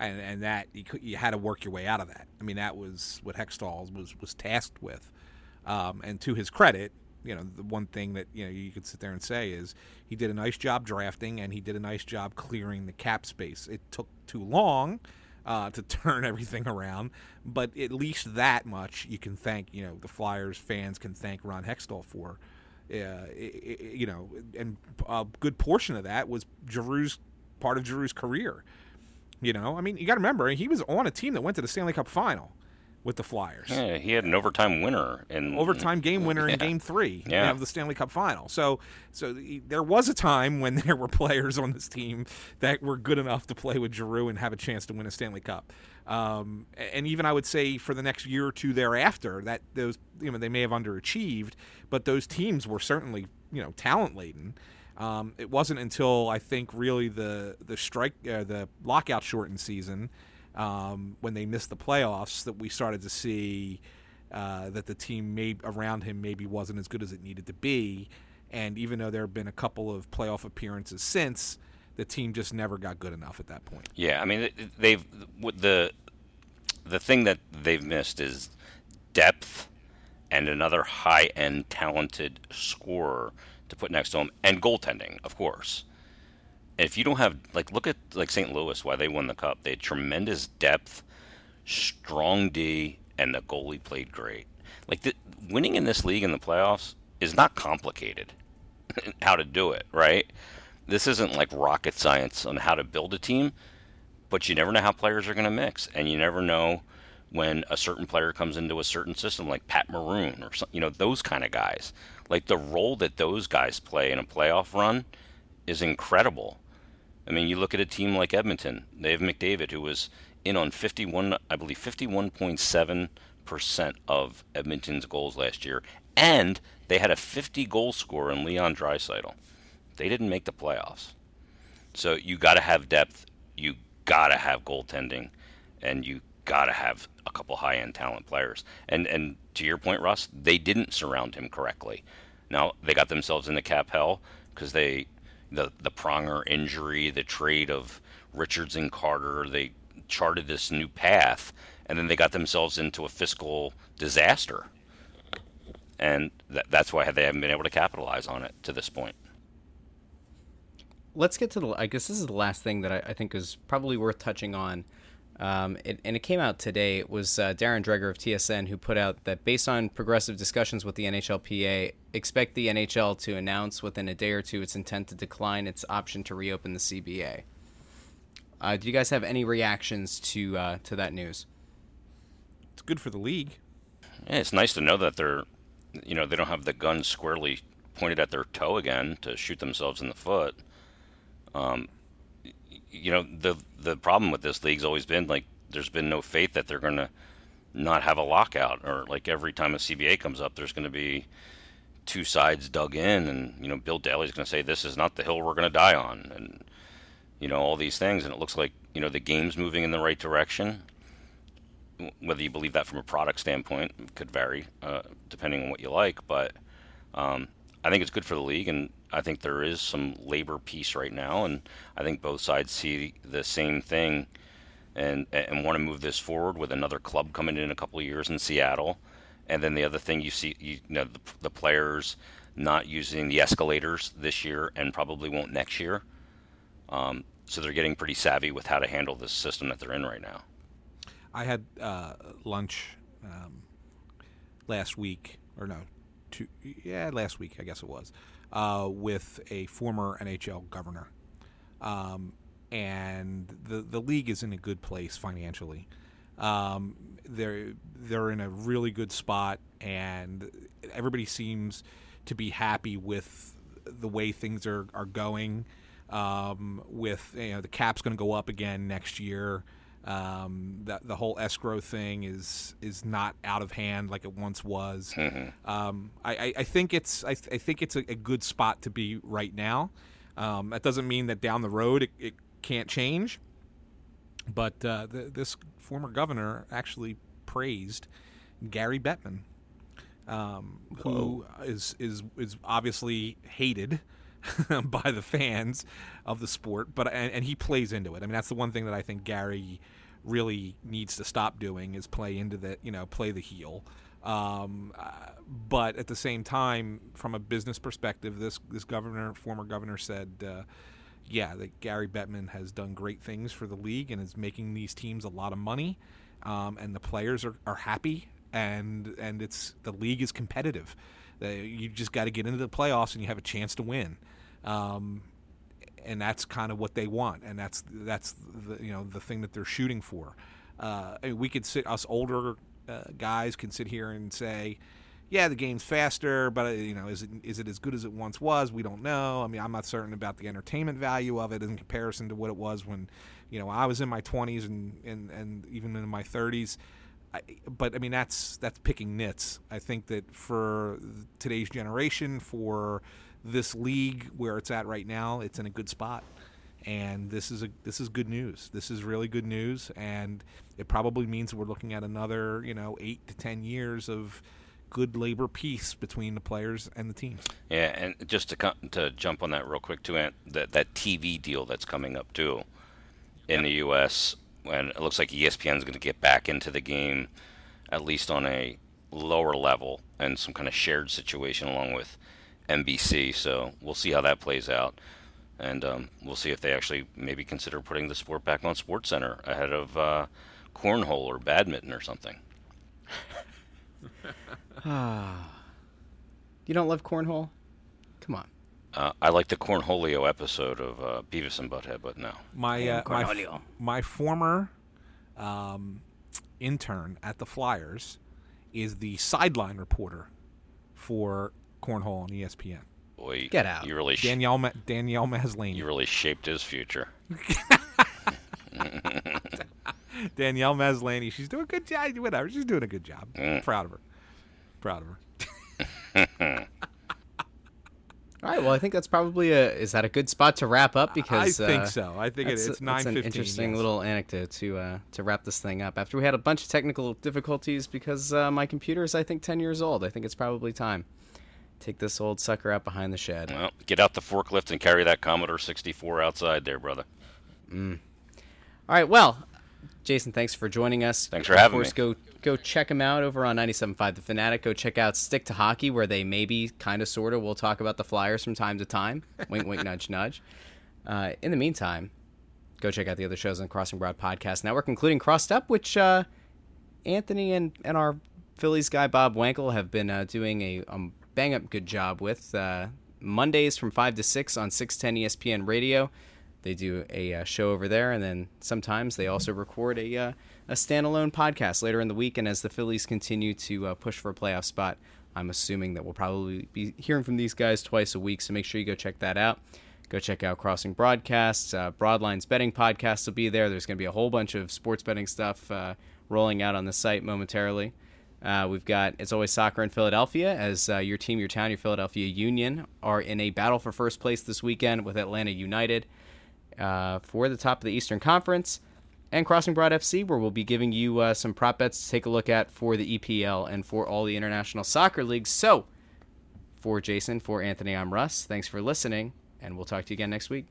A: and and that you, cou- you had to work your way out of that. I mean, that was what Hextall was was tasked with. Um, and to his credit, you know, the one thing that you know you could sit there and say is he did a nice job drafting and he did a nice job clearing the cap space. It took too long uh, to turn everything around, but at least that much you can thank. You know, the Flyers fans can thank Ron Hextall for. Uh, i- i- you know, and a good portion of that was Giroux's part of Giroux's career. You know, I mean, you got to remember he was on a team that went to the Stanley Cup final with the Flyers.
G: Yeah, he had an overtime winner and
A: Overtime game winner in Game Three
G: Yeah.
A: of the Stanley Cup Final. So, so the- there was a time when there were players on this team that were good enough to play with Giroux and have a chance to win a Stanley Cup. Um, and even I would say for the next year or two thereafter, that those you know they may have underachieved, but those teams were certainly you know talent laden. Um, it wasn't until I think really the the strike uh, the lockout shortened season um, when they missed the playoffs that we started to see uh, that the team around him maybe wasn't as good as it needed to be. And even though there have been a couple of playoff appearances since, the team just never got good enough at that point.
G: Yeah, I mean they've the the thing that they've missed is depth and another high-end talented scorer to put next to him and goaltending, of course. If you don't have like look at like St. Louis why they won the cup. They had tremendous depth, strong D, and the goalie played great. Like the, winning in this league in the playoffs is not complicated. how to do it, right? This isn't like rocket science on how to build a team, but you never know how players are going to mix, and you never know when a certain player comes into a certain system, like Pat Maroon or some, you know those kind of guys. Like the role that those guys play in a playoff run is incredible. I mean, you look at a team like Edmonton; they have McDavid, who was in on 51, I believe 51.7 percent of Edmonton's goals last year, and they had a 50 goal scorer in Leon Draisaitl. They didn't make the playoffs, so you got to have depth, you got to have goaltending, and you got to have a couple high-end talent players. And and to your point, Russ, they didn't surround him correctly. Now they got themselves into cap hell because they the the Pronger injury, the trade of Richards and Carter, they charted this new path, and then they got themselves into a fiscal disaster, and that, that's why they haven't been able to capitalize on it to this point.
F: Let's get to the. I guess this is the last thing that I, I think is probably worth touching on. Um, it, and it came out today. It was uh, Darren Dreger of TSN who put out that based on progressive discussions with the NHLPA, expect the NHL to announce within a day or two its intent to decline its option to reopen the CBA. Uh, do you guys have any reactions to uh, to that news?
A: It's good for the league.
G: Yeah, it's nice to know that they're, you know, they don't have the gun squarely pointed at their toe again to shoot themselves in the foot. Um, you know, the the problem with this league's always been like there's been no faith that they're going to not have a lockout, or like every time a CBA comes up, there's going to be two sides dug in, and you know, Bill Daly's going to say this is not the hill we're going to die on, and you know all these things, and it looks like you know the game's moving in the right direction. Whether you believe that from a product standpoint could vary uh, depending on what you like, but um, I think it's good for the league, and I think there is some labor peace right now, and I think both sides see the same thing, and and want to move this forward with another club coming in a couple of years in Seattle, and then the other thing you see, you know, the, the players not using the escalators this year and probably won't next year. Um, so they're getting pretty savvy with how to handle this system that they're in right now.
A: I had uh, lunch um, last week, or no, two, yeah, last week I guess it was, uh, with a former NHL governor, um, and the the league is in a good place financially. Um, they're they're in a really good spot, and everybody seems to be happy with the way things are are going. Um, with you know the cap's going to go up again next year. Um, that the whole escrow thing is is not out of hand like it once was.
G: Mm-hmm.
A: Um, I, I, I think it's I, I think it's a, a, good spot to be right now. Um, that doesn't mean that down the road it, it can't change. But uh, the, this former governor actually praised Gary Bettman, um, who is is is obviously hated by the fans of the sport, but and, and, he plays into it. I mean, that's the one thing that I think Gary really needs to stop doing is play into the you know play the heel. Um, uh, but at the same time, from a business perspective, this this governor, former governor, said, uh, yeah, that Gary Bettman has done great things for the league and is making these teams a lot of money, um, and the players are, are happy, and and it's the league is competitive. Uh, you just got to get into the playoffs and you have a chance to win. Um, and that's kind of what they want, and that's that's the you know the thing that they're shooting for. Uh, we could sit us older uh, guys can sit here and say, yeah, the game's faster, but uh, you know, is it is it as good as it once was? We don't know. I mean, I'm not certain about the entertainment value of it in comparison to what it was when, you know, I was in my 20s and and, and even in my 30s. I, but I mean, that's that's picking nits. I think that for today's generation, for this league where it's at right now, it's in a good spot. And this is a this is good news. This is really good news, and it probably means we're looking at another you know eight to ten years of good labor peace between the players and the teams.
G: Yeah, and just to to jump on that real quick too, Ant, that that TV deal that's coming up too in the U.S. and it looks like ESPN is going to get back into the game, at least on a lower level and some kind of shared situation along with NBC. So we'll see how that plays out, and um, we'll see if they actually maybe consider putting the sport back on Sports Center ahead of uh, cornhole or badminton or something.
F: you don't love cornhole? Come on.
G: Uh, I like the Cornholio episode of uh, Beavis and Butthead, but no.
A: My uh, my, f- my former um, intern at the Flyers is the sideline reporter for cornhole on ESPN.
G: Boy,
F: get out!
G: You really
A: sh- Danielle Ma- Danielle Maslany.
G: You really shaped his future.
A: Danielle Maslany. She's doing a good job. Whatever. She's doing a good job.
G: Mm.
A: Proud of her. Proud of her.
F: All right. Well, I think that's probably a. Is that a good spot to wrap up? Because
A: I think
F: uh,
A: so. I think it,
F: that's-
A: it's
F: that's
A: nine
F: an
A: fifteen.
F: interesting little anecdote to uh, to wrap this thing up. After we had a bunch of technical difficulties because uh, my computer is, I think, ten years old. I think it's probably time take this old sucker out behind the shed.
G: Well, get out the forklift and carry that Commodore 64 outside there, brother.
F: Mm. All right. Well, Jason, thanks for joining us.
G: Thanks for having
F: of course,
G: me.
F: go go check them out over on 97.5 The Fanatic. Go check out Stick to Hockey, where they maybe, kind of, sort of, will talk about the Flyers from time to time. wink, wink, nudge, nudge. Uh, in the meantime, go check out the other shows on the Crossing Broad Podcast Network, including Crossed Up, which uh, Anthony and, and our Phillies guy Bob Wankel have been uh, doing a um, bang up good job with. Uh, Mondays from 5 to 6 on 610 ESPN Radio. They do a uh, show over there, and then sometimes they also record a, uh, a standalone podcast later in the week. And as the Phillies continue to uh, push for a playoff spot, I'm assuming that we'll probably be hearing from these guys twice a week. So make sure you go check that out. Go check out Crossing Broadcasts. Uh, Broadlines Betting Podcast will be there. There's going to be a whole bunch of sports betting stuff uh, rolling out on the site momentarily. Uh, we've got It's Always Soccer in Philadelphia as uh, your team, your town, your Philadelphia Union are in a battle for first place this weekend with Atlanta United uh, for the top of the Eastern Conference. And Crossing Broad FC, where we'll be giving you uh, some prop bets to take a look at for the EPL and for all the international soccer leagues. So, for Jason, for Anthony, I'm Russ. Thanks for listening, and we'll talk to you again next week.